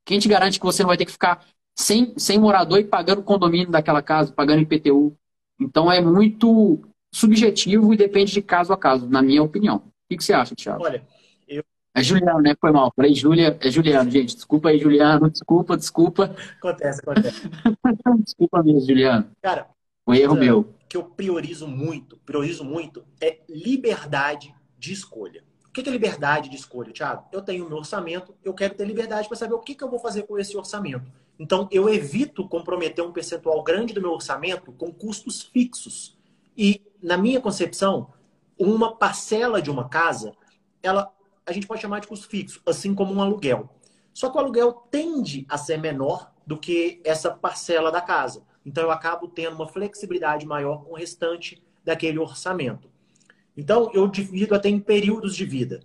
Quem te garante que você não vai ter que ficar sem, sem morador e pagando condomínio daquela casa, pagando IPTU? Então é muito subjetivo e depende de caso a caso, na minha opinião. O que, que você acha, Thiago? Olha, é Juliano, né? Foi mal. Falei Júlia, é Juliano, gente. Desculpa aí, Juliano. Desculpa, desculpa. Acontece, acontece. desculpa mesmo, Juliano. Cara, foi erro meu. que eu priorizo muito, priorizo muito, é liberdade de escolha. O que é liberdade de escolha, Thiago? Eu tenho meu orçamento, eu quero ter liberdade para saber o que, que eu vou fazer com esse orçamento. Então, eu evito comprometer um percentual grande do meu orçamento com custos fixos. E, na minha concepção, uma parcela de uma casa, ela a gente pode chamar de custo fixo, assim como um aluguel. Só que o aluguel tende a ser menor do que essa parcela da casa. Então eu acabo tendo uma flexibilidade maior com o restante daquele orçamento. Então eu divido até em períodos de vida.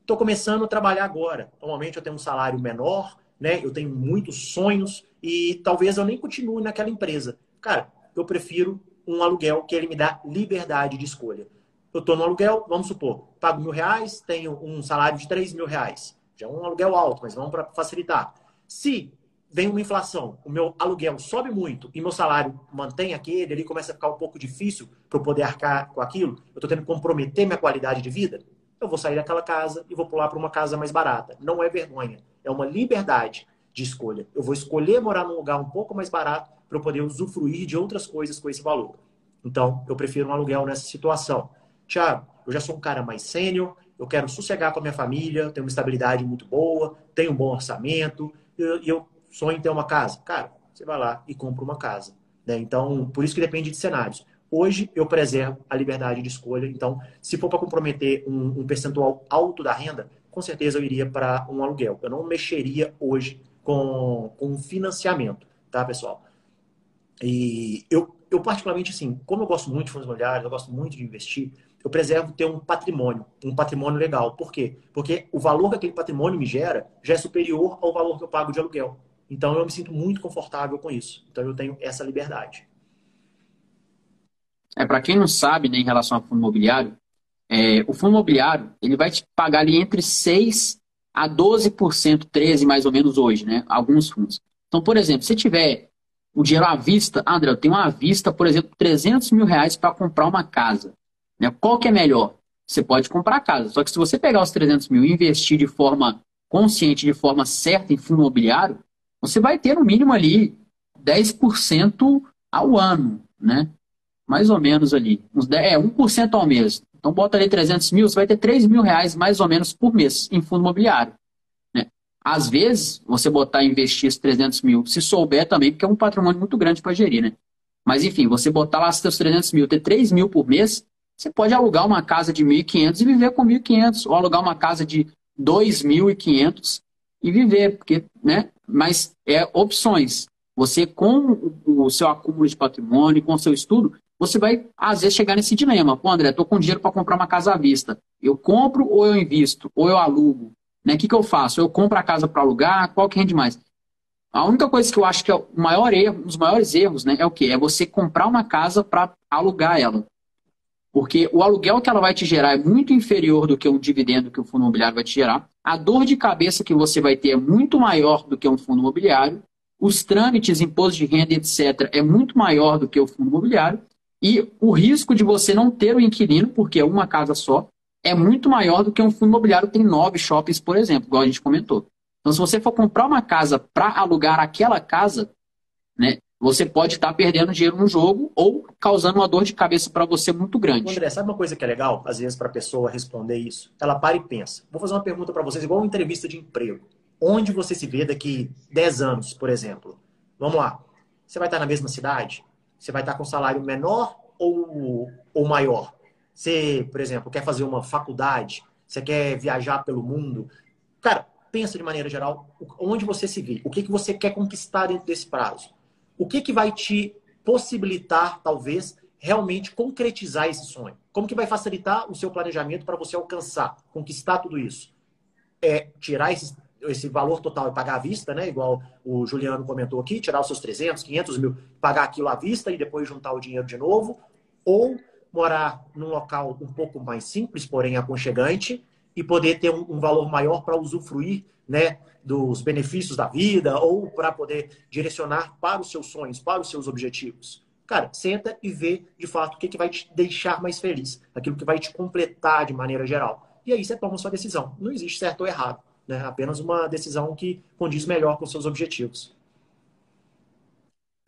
Estou começando a trabalhar agora. Normalmente eu tenho um salário menor, né? Eu tenho muitos sonhos e talvez eu nem continue naquela empresa. Cara, eu prefiro um aluguel que ele me dá liberdade de escolha eu estou no aluguel, vamos supor, pago mil reais, tenho um salário de três mil reais. Já é um aluguel alto, mas vamos para facilitar. Se vem uma inflação, o meu aluguel sobe muito e meu salário mantém aquele, ali começa a ficar um pouco difícil para eu poder arcar com aquilo, eu estou tendo que comprometer minha qualidade de vida, eu vou sair daquela casa e vou pular para uma casa mais barata. Não é vergonha, é uma liberdade de escolha. Eu vou escolher morar num lugar um pouco mais barato para eu poder usufruir de outras coisas com esse valor. Então, eu prefiro um aluguel nessa situação. Tiago, eu já sou um cara mais sênior, eu quero sossegar com a minha família, tenho uma estabilidade muito boa, tenho um bom orçamento, e eu, eu sonho em ter uma casa. Cara, você vai lá e compra uma casa. Né? Então, por isso que depende de cenários. Hoje eu preservo a liberdade de escolha, então, se for para comprometer um, um, percentual alto da renda, com certeza eu iria para um aluguel. Eu não mexeria hoje com, com financiamento, tá, pessoal? E eu, eu, particularmente, assim, como eu gosto muito de fundos imobiliários, eu gosto muito de investir, eu preservo ter um patrimônio, um patrimônio legal. Por quê? Porque o valor que aquele patrimônio me gera já é superior ao valor que eu pago de aluguel. Então eu me sinto muito confortável com isso. Então eu tenho essa liberdade. É para quem não sabe, né, em relação ao fundo imobiliário, é, o fundo imobiliário ele vai te pagar ali entre 6 a 12%, 13 mais ou menos hoje, né? Alguns fundos. Então, por exemplo, se tiver o dinheiro à vista, André, eu tenho à vista, por exemplo, 300 mil reais para comprar uma casa. Né? Qual que é melhor? Você pode comprar casa. Só que se você pegar os 300 mil e investir de forma consciente, de forma certa em fundo imobiliário, você vai ter no mínimo ali 10% ao ano, né? Mais ou menos ali. Uns 10, é, 1% ao mês. Então bota ali 300 mil, você vai ter 3 mil reais mais ou menos por mês em fundo imobiliário. Né? Às vezes, você botar investir esses 300 mil, se souber também, porque é um patrimônio muito grande para gerir, né? Mas enfim, você botar lá seus 300 mil, ter 3 mil por mês, você pode alugar uma casa de 1.500 e viver com 1.500, ou alugar uma casa de 2.500 e viver, porque, né? Mas é opções. Você, com o seu acúmulo de patrimônio, com o seu estudo, você vai, às vezes, chegar nesse dilema. Pô, André, estou com dinheiro para comprar uma casa à vista. Eu compro ou eu invisto? Ou eu alugo? Né? O que, que eu faço? Eu compro a casa para alugar? Qual que rende mais? A única coisa que eu acho que é o maior erro, um dos maiores erros, né, é o quê? É você comprar uma casa para alugar ela. Porque o aluguel que ela vai te gerar é muito inferior do que um dividendo que o fundo imobiliário vai te gerar. A dor de cabeça que você vai ter é muito maior do que um fundo imobiliário. Os trâmites, imposto de renda, etc., é muito maior do que o fundo imobiliário. E o risco de você não ter o inquilino, porque é uma casa só, é muito maior do que um fundo imobiliário que tem nove shoppings, por exemplo, igual a gente comentou. Então, se você for comprar uma casa para alugar aquela casa, né, você pode estar tá perdendo dinheiro no jogo ou causando uma dor de cabeça para você muito grande. André, sabe uma coisa que é legal, às vezes, para a pessoa responder isso? Ela para e pensa. Vou fazer uma pergunta para vocês, igual uma entrevista de emprego. Onde você se vê daqui 10 anos, por exemplo? Vamos lá. Você vai estar na mesma cidade? Você vai estar com salário menor ou, ou maior? Você, por exemplo, quer fazer uma faculdade, você quer viajar pelo mundo. Cara, pensa de maneira geral onde você se vê, o que, que você quer conquistar dentro desse prazo. O que, que vai te possibilitar, talvez, realmente concretizar esse sonho? Como que vai facilitar o seu planejamento para você alcançar, conquistar tudo isso? É tirar esse, esse valor total e pagar à vista, né? Igual o Juliano comentou aqui, tirar os seus 300, 500 mil, pagar aquilo à vista e depois juntar o dinheiro de novo. Ou morar num local um pouco mais simples, porém aconchegante, e poder ter um, um valor maior para usufruir né, dos benefícios da vida ou para poder direcionar para os seus sonhos, para os seus objetivos. Cara, senta e vê de fato o que, que vai te deixar mais feliz, aquilo que vai te completar de maneira geral. E aí você toma sua decisão. Não existe certo ou errado, né? apenas uma decisão que condiz melhor com seus objetivos.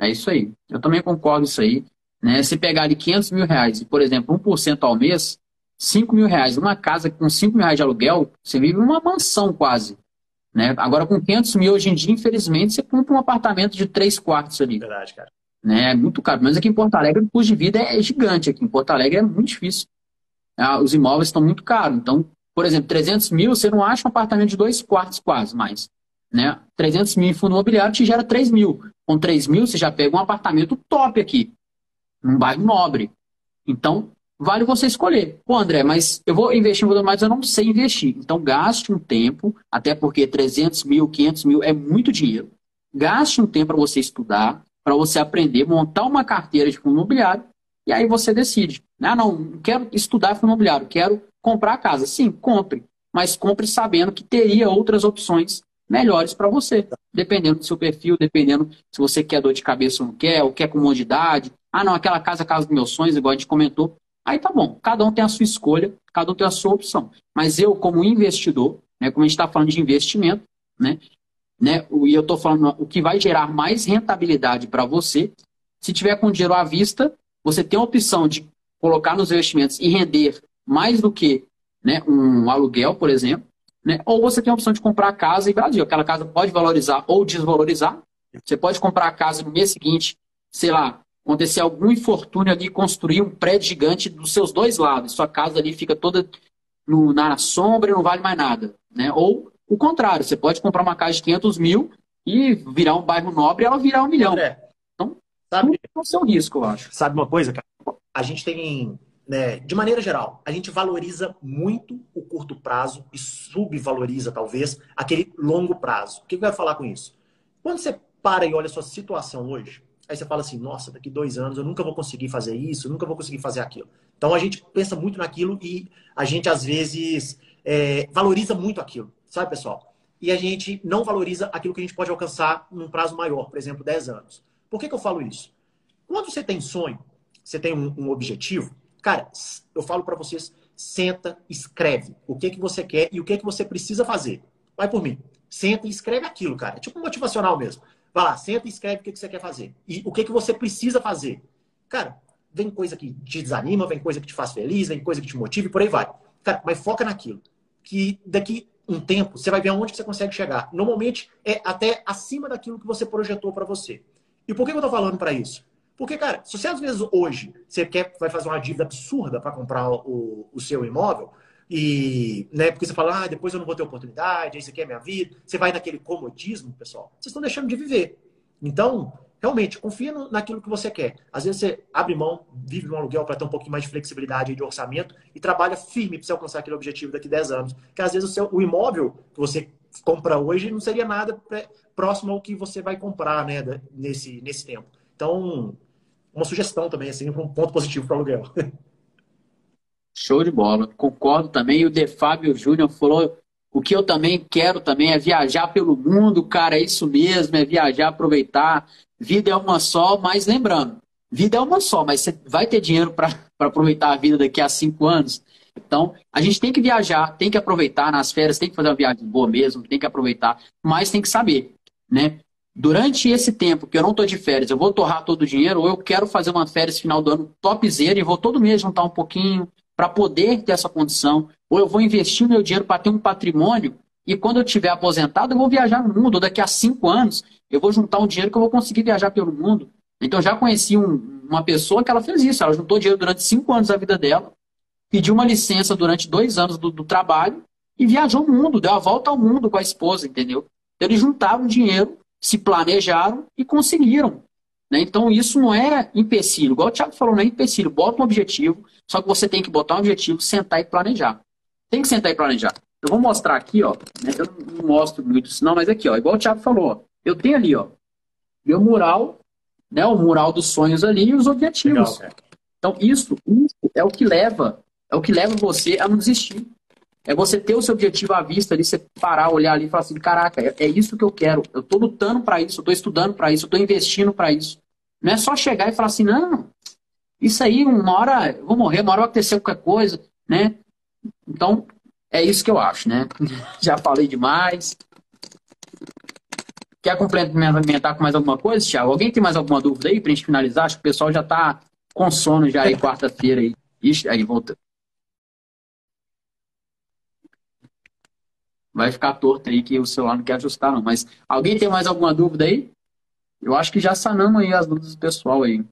É isso aí. Eu também concordo isso aí. Né? Se pegar ali 500 mil reais e, por exemplo, 1% ao mês, 5 mil reais. Uma casa com 5 mil reais de aluguel, você vive numa mansão quase. Né? Agora, com 500 mil hoje em dia, infelizmente, você compra um apartamento de 3 quartos ali. Verdade, cara. Né? É muito caro. Mas aqui em Porto Alegre, o custo de vida é gigante. Aqui em Porto Alegre é muito difícil. Ah, os imóveis estão muito caros. Então, por exemplo, 300 mil, você não acha um apartamento de 2 quartos quase mais. Né? 300 mil em fundo imobiliário te gera 3 mil. Com 3 mil, você já pega um apartamento top aqui num bairro nobre. Então, vale você escolher. Pô, André, mas eu vou investir em mas eu não sei investir. Então, gaste um tempo, até porque 300 mil, 500 mil é muito dinheiro. Gaste um tempo para você estudar, para você aprender, montar uma carteira de fundo imobiliário, e aí você decide. Ah, não, quero estudar fundo imobiliário, quero comprar a casa. Sim, compre, mas compre sabendo que teria outras opções melhores para você, dependendo do seu perfil, dependendo se você quer dor de cabeça ou não quer, ou quer comodidade, ah, não, aquela casa é casa dos meus sonhos, igual a gente comentou. Aí tá bom, cada um tem a sua escolha, cada um tem a sua opção. Mas eu, como investidor, né, como a gente está falando de investimento, né, né, e eu estou falando o que vai gerar mais rentabilidade para você, se tiver com dinheiro à vista, você tem a opção de colocar nos investimentos e render mais do que né, um aluguel, por exemplo, né, ou você tem a opção de comprar a casa e Brasil. Aquela casa pode valorizar ou desvalorizar. Você pode comprar a casa no mês seguinte, sei lá, acontecer algum infortúnio ali, construir um prédio gigante dos seus dois lados. Sua casa ali fica toda no, na sombra e não vale mais nada. Né? Ou o contrário, você pode comprar uma casa de 500 mil e virar um bairro nobre e ela virar um milhão. André, então, sabe, é o seu risco, eu acho. Sabe uma coisa, cara? A gente tem, né, de maneira geral, a gente valoriza muito o curto prazo e subvaloriza, talvez, aquele longo prazo. O que eu quero falar com isso? Quando você para e olha a sua situação hoje, Aí você fala assim, nossa, daqui dois anos eu nunca vou conseguir fazer isso, nunca vou conseguir fazer aquilo. Então a gente pensa muito naquilo e a gente às vezes é, valoriza muito aquilo, sabe, pessoal? E a gente não valoriza aquilo que a gente pode alcançar num prazo maior, por exemplo, 10 anos. Por que, que eu falo isso? Quando você tem sonho, você tem um, um objetivo, cara, eu falo para vocês, senta, escreve o que, que você quer e o que, que você precisa fazer. Vai por mim. Senta e escreve aquilo, cara. É tipo motivacional mesmo. Vai lá, senta e escreve o que, você quer fazer. E o que, que você precisa fazer. Cara, vem coisa que te desanima, vem coisa que te faz feliz, vem coisa que te motiva e por aí vai. Cara, mas foca naquilo. Que daqui um tempo, você vai ver aonde você consegue chegar. Normalmente é até acima daquilo que você projetou para você. E por que eu estou falando para isso? Porque, cara, se você às vezes hoje você quer, vai fazer uma dívida absurda para comprar o, o seu imóvel, e, né, porque você fala, ah, depois eu não vou ter oportunidade, isso aqui é minha vida, você vai naquele comodismo, pessoal, vocês estão deixando de viver. Então, realmente, confia no, naquilo que você quer. Às vezes você abre mão, vive um aluguel para ter um pouquinho mais de flexibilidade de orçamento e trabalha firme para você alcançar aquele objetivo daqui a 10 anos. Porque às vezes o, seu, o imóvel que você compra hoje não seria nada próximo ao que você vai comprar né, nesse, nesse tempo. Então, uma sugestão também, assim, um ponto positivo para o aluguel. Show de bola. Concordo também. O De Fábio Júnior falou o que eu também quero também é viajar pelo mundo, cara, é isso mesmo, é viajar, aproveitar. Vida é uma só, mas lembrando, vida é uma só, mas você vai ter dinheiro para aproveitar a vida daqui a cinco anos. Então, a gente tem que viajar, tem que aproveitar nas férias, tem que fazer uma viagem boa mesmo, tem que aproveitar, mas tem que saber, né? Durante esse tempo que eu não estou de férias, eu vou torrar todo o dinheiro, ou eu quero fazer uma férias final do ano topzera e vou todo mês juntar um pouquinho para poder ter essa condição, ou eu vou investir meu dinheiro para ter um patrimônio e quando eu tiver aposentado eu vou viajar no mundo, daqui a cinco anos eu vou juntar um dinheiro que eu vou conseguir viajar pelo mundo. Então já conheci um, uma pessoa que ela fez isso, ela juntou dinheiro durante cinco anos da vida dela, pediu uma licença durante dois anos do, do trabalho e viajou o mundo, deu a volta ao mundo com a esposa, entendeu? Então, eles juntaram dinheiro, se planejaram e conseguiram. Né? Então, isso não é empecilho. Igual o Thiago falou, não é empecilho. Bota um objetivo, só que você tem que botar um objetivo, sentar e planejar. Tem que sentar e planejar. Eu vou mostrar aqui, ó. Né? Eu não mostro muito isso, não, mas aqui, ó. Igual o Thiago falou, ó. Eu tenho ali, ó. Meu mural, né? O mural dos sonhos ali e os objetivos. Legal, então, isso, isso é o que leva, é o que leva você a não desistir. É você ter o seu objetivo à vista ali, você parar, olhar ali e falar assim, caraca, é, é isso que eu quero. Eu estou lutando para isso, eu estou estudando para isso, eu estou investindo para isso. Não é só chegar e falar assim, não, isso aí, uma hora eu vou morrer, uma hora vai acontecer qualquer coisa, né? Então, é isso que eu acho, né? Já falei demais. Quer complementar com mais alguma coisa, Thiago? Alguém tem mais alguma dúvida aí pra gente finalizar? Acho que o pessoal já tá com sono já aí quarta-feira aí. Ixi, aí volta. Vai ficar torto aí que o celular não quer ajustar, não. Mas alguém tem mais alguma dúvida aí? Eu acho que já sanamos aí as dúvidas do pessoal aí.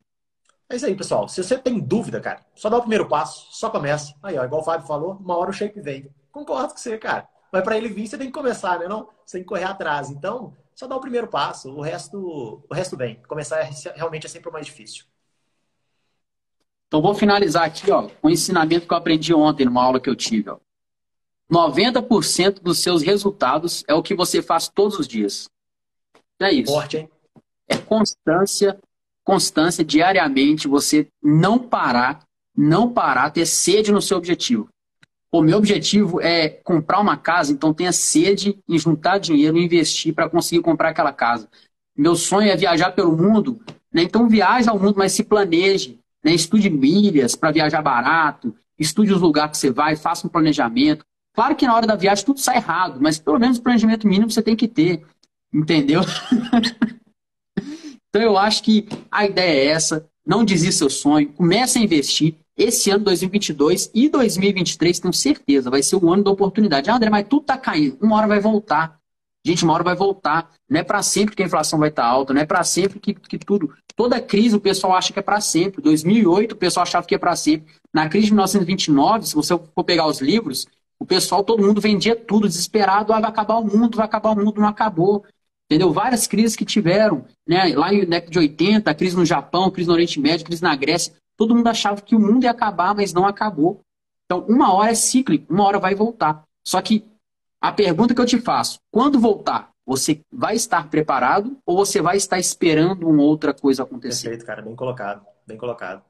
É isso aí, pessoal. Se você tem dúvida, cara, só dá o primeiro passo, só começa. Aí, ó, igual o Fábio falou, uma hora o shape vem. Concordo com você, cara. Mas para ele vir, você tem que começar, né? Não? Você tem que correr atrás. Então, só dá o primeiro passo, o resto, o resto vem. Começar é, realmente é sempre o mais difícil. Então, vou finalizar aqui, ó, com um ensinamento que eu aprendi ontem numa aula que eu tive, ó. 90% dos seus resultados é o que você faz todos os dias. É isso. Forte, hein? é constância, constância diariamente, você não parar, não parar, ter sede no seu objetivo. O meu objetivo é comprar uma casa, então tenha sede em juntar dinheiro e investir para conseguir comprar aquela casa. Meu sonho é viajar pelo mundo, né? então viaje ao mundo, mas se planeje, né? estude milhas para viajar barato, estude os lugares que você vai, faça um planejamento. Claro que na hora da viagem tudo sai errado, mas pelo menos o planejamento mínimo você tem que ter, entendeu? Então eu acho que a ideia é essa, não desista seu sonho, comece a investir. Esse ano 2022 e 2023, tenho certeza, vai ser o ano da oportunidade. Ah, André, mas tudo está caindo, uma hora vai voltar. Gente, uma hora vai voltar. Não é para sempre que a inflação vai estar tá alta, não é para sempre que, que tudo. Toda crise o pessoal acha que é para sempre. 2008 o pessoal achava que é para sempre. Na crise de 1929, se você for pegar os livros, o pessoal, todo mundo vendia tudo desesperado. Ah, vai acabar o mundo, vai acabar o mundo, não acabou. Entendeu? Várias crises que tiveram, né? Lá na década de 80, a crise no Japão, crise no Oriente Médio, crise na Grécia. Todo mundo achava que o mundo ia acabar, mas não acabou. Então, uma hora é cíclico, uma hora vai voltar. Só que a pergunta que eu te faço, quando voltar, você vai estar preparado ou você vai estar esperando uma outra coisa acontecer? Perfeito, cara, bem colocado, bem colocado.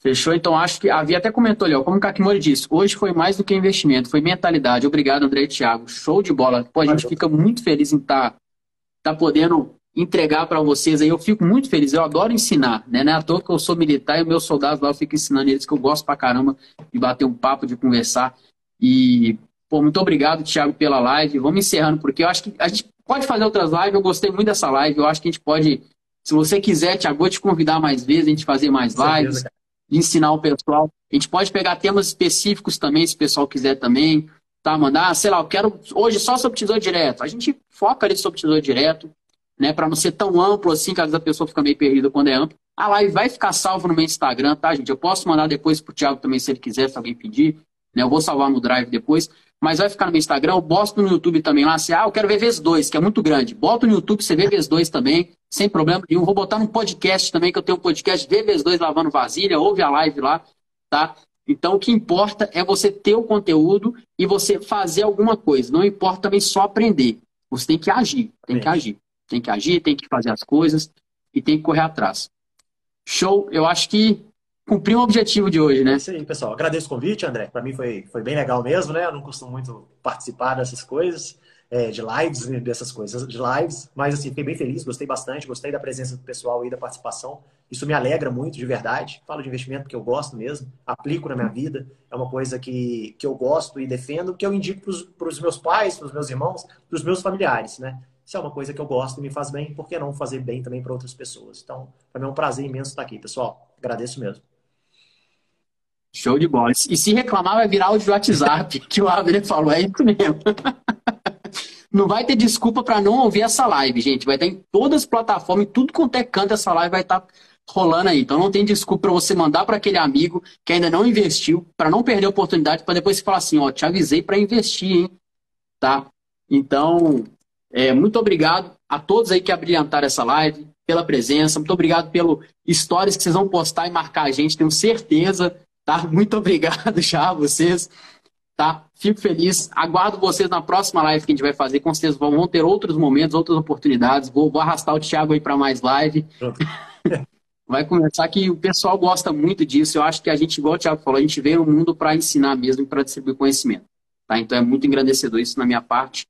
Fechou? Então acho que havia até comentou ali, ó, como o Kakimori disse, hoje foi mais do que investimento, foi mentalidade. Obrigado, André e Thiago. Show de bola. Pô, a gente fica muito feliz em estar tá, tá podendo entregar para vocês aí. Eu fico muito feliz, eu adoro ensinar, né? Não é à toa que eu sou militar e meus soldados lá eu fico ensinando eles que eu gosto pra caramba de bater um papo, de conversar. E, pô, muito obrigado, Thiago, pela live. Vamos encerrando, porque eu acho que a gente pode fazer outras lives. Eu gostei muito dessa live. Eu acho que a gente pode, se você quiser, Thiago, vou te convidar mais vezes, a gente fazer mais lives. Certeza, ensinar o pessoal. A gente pode pegar temas específicos também, se o pessoal quiser também, tá? Mandar, sei lá, eu quero hoje só sobre tesouro direto. A gente foca ali sobre tesouro direto, né? Para não ser tão amplo assim, que às vezes a pessoa fica meio perdida quando é amplo. A live vai ficar salva no meu Instagram, tá, gente? Eu posso mandar depois pro Thiago também, se ele quiser, se alguém pedir. Né? Eu vou salvar no Drive depois. Mas vai ficar no meu Instagram. Eu boto no YouTube também lá. Se, ah, eu quero ver vezes 2, que é muito grande. Bota no YouTube, você vê vezes 2 também, sem problema nenhum. Vou botar no podcast também, que eu tenho um podcast Vê vezes 2 lavando vasilha. Ouve a live lá, tá? Então, o que importa é você ter o conteúdo e você fazer alguma coisa. Não importa também só aprender. Você tem que agir. Tem que agir. Tem que agir, tem que fazer as coisas e tem que correr atrás. Show, eu acho que cumpri o objetivo de hoje, né? É isso aí, pessoal. Agradeço o convite, André. Para mim foi, foi bem legal mesmo, né? Eu não costumo muito participar dessas coisas, é, de lives, né, dessas coisas, de lives, mas assim, fiquei bem feliz, gostei bastante, gostei da presença do pessoal e da participação. Isso me alegra muito, de verdade. Falo de investimento porque eu gosto mesmo, aplico na minha vida, é uma coisa que, que eu gosto e defendo, que eu indico para os meus pais, para os meus irmãos, para os meus familiares, né? se é uma coisa que eu gosto e me faz bem, por que não fazer bem também para outras pessoas? Então, para mim é um prazer imenso estar aqui, pessoal. Agradeço mesmo. Show de bola. E se reclamar, vai virar o de WhatsApp, que o Abner falou, é isso mesmo. Não vai ter desculpa para não ouvir essa live, gente. Vai estar em todas as plataformas, em tudo quanto é canto, essa live vai estar rolando aí. Então não tem desculpa para você mandar para aquele amigo que ainda não investiu, para não perder a oportunidade, para depois você falar assim, ó, te avisei para investir, hein? Tá? Então, é, muito obrigado a todos aí que abrilhantaram essa live, pela presença. Muito obrigado pelo stories que vocês vão postar e marcar a gente, tenho certeza. Tá? Muito obrigado já a vocês. Tá? Fico feliz. Aguardo vocês na próxima live que a gente vai fazer. Com certeza vão ter outros momentos, outras oportunidades. Vou, vou arrastar o Thiago aí para mais live. vai começar que o pessoal gosta muito disso. Eu acho que a gente, igual o Thiago falou, a gente veio no mundo para ensinar mesmo e para distribuir conhecimento. Tá? Então é muito engrandecedor isso na minha parte.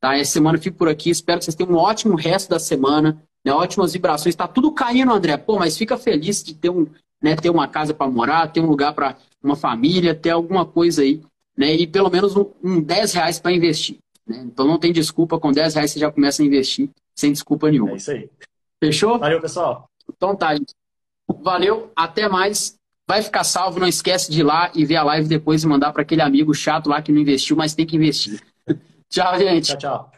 Tá? Essa semana eu fico por aqui. Espero que vocês tenham um ótimo resto da semana. Né? Ótimas vibrações. Está tudo caindo, André. Pô, mas fica feliz de ter, um, né, ter uma casa para morar, ter um lugar para uma família, ter alguma coisa aí. Né? E pelo menos um, um 10 reais para investir. Né? Então não tem desculpa. Com 10 reais você já começa a investir sem desculpa nenhuma. É isso aí. Fechou? Valeu, pessoal. Então tá, gente. Valeu. Até mais. Vai ficar salvo. Não esquece de ir lá e ver a live depois e mandar para aquele amigo chato lá que não investiu, mas tem que investir. Tchau, gente. Tchau, tchau.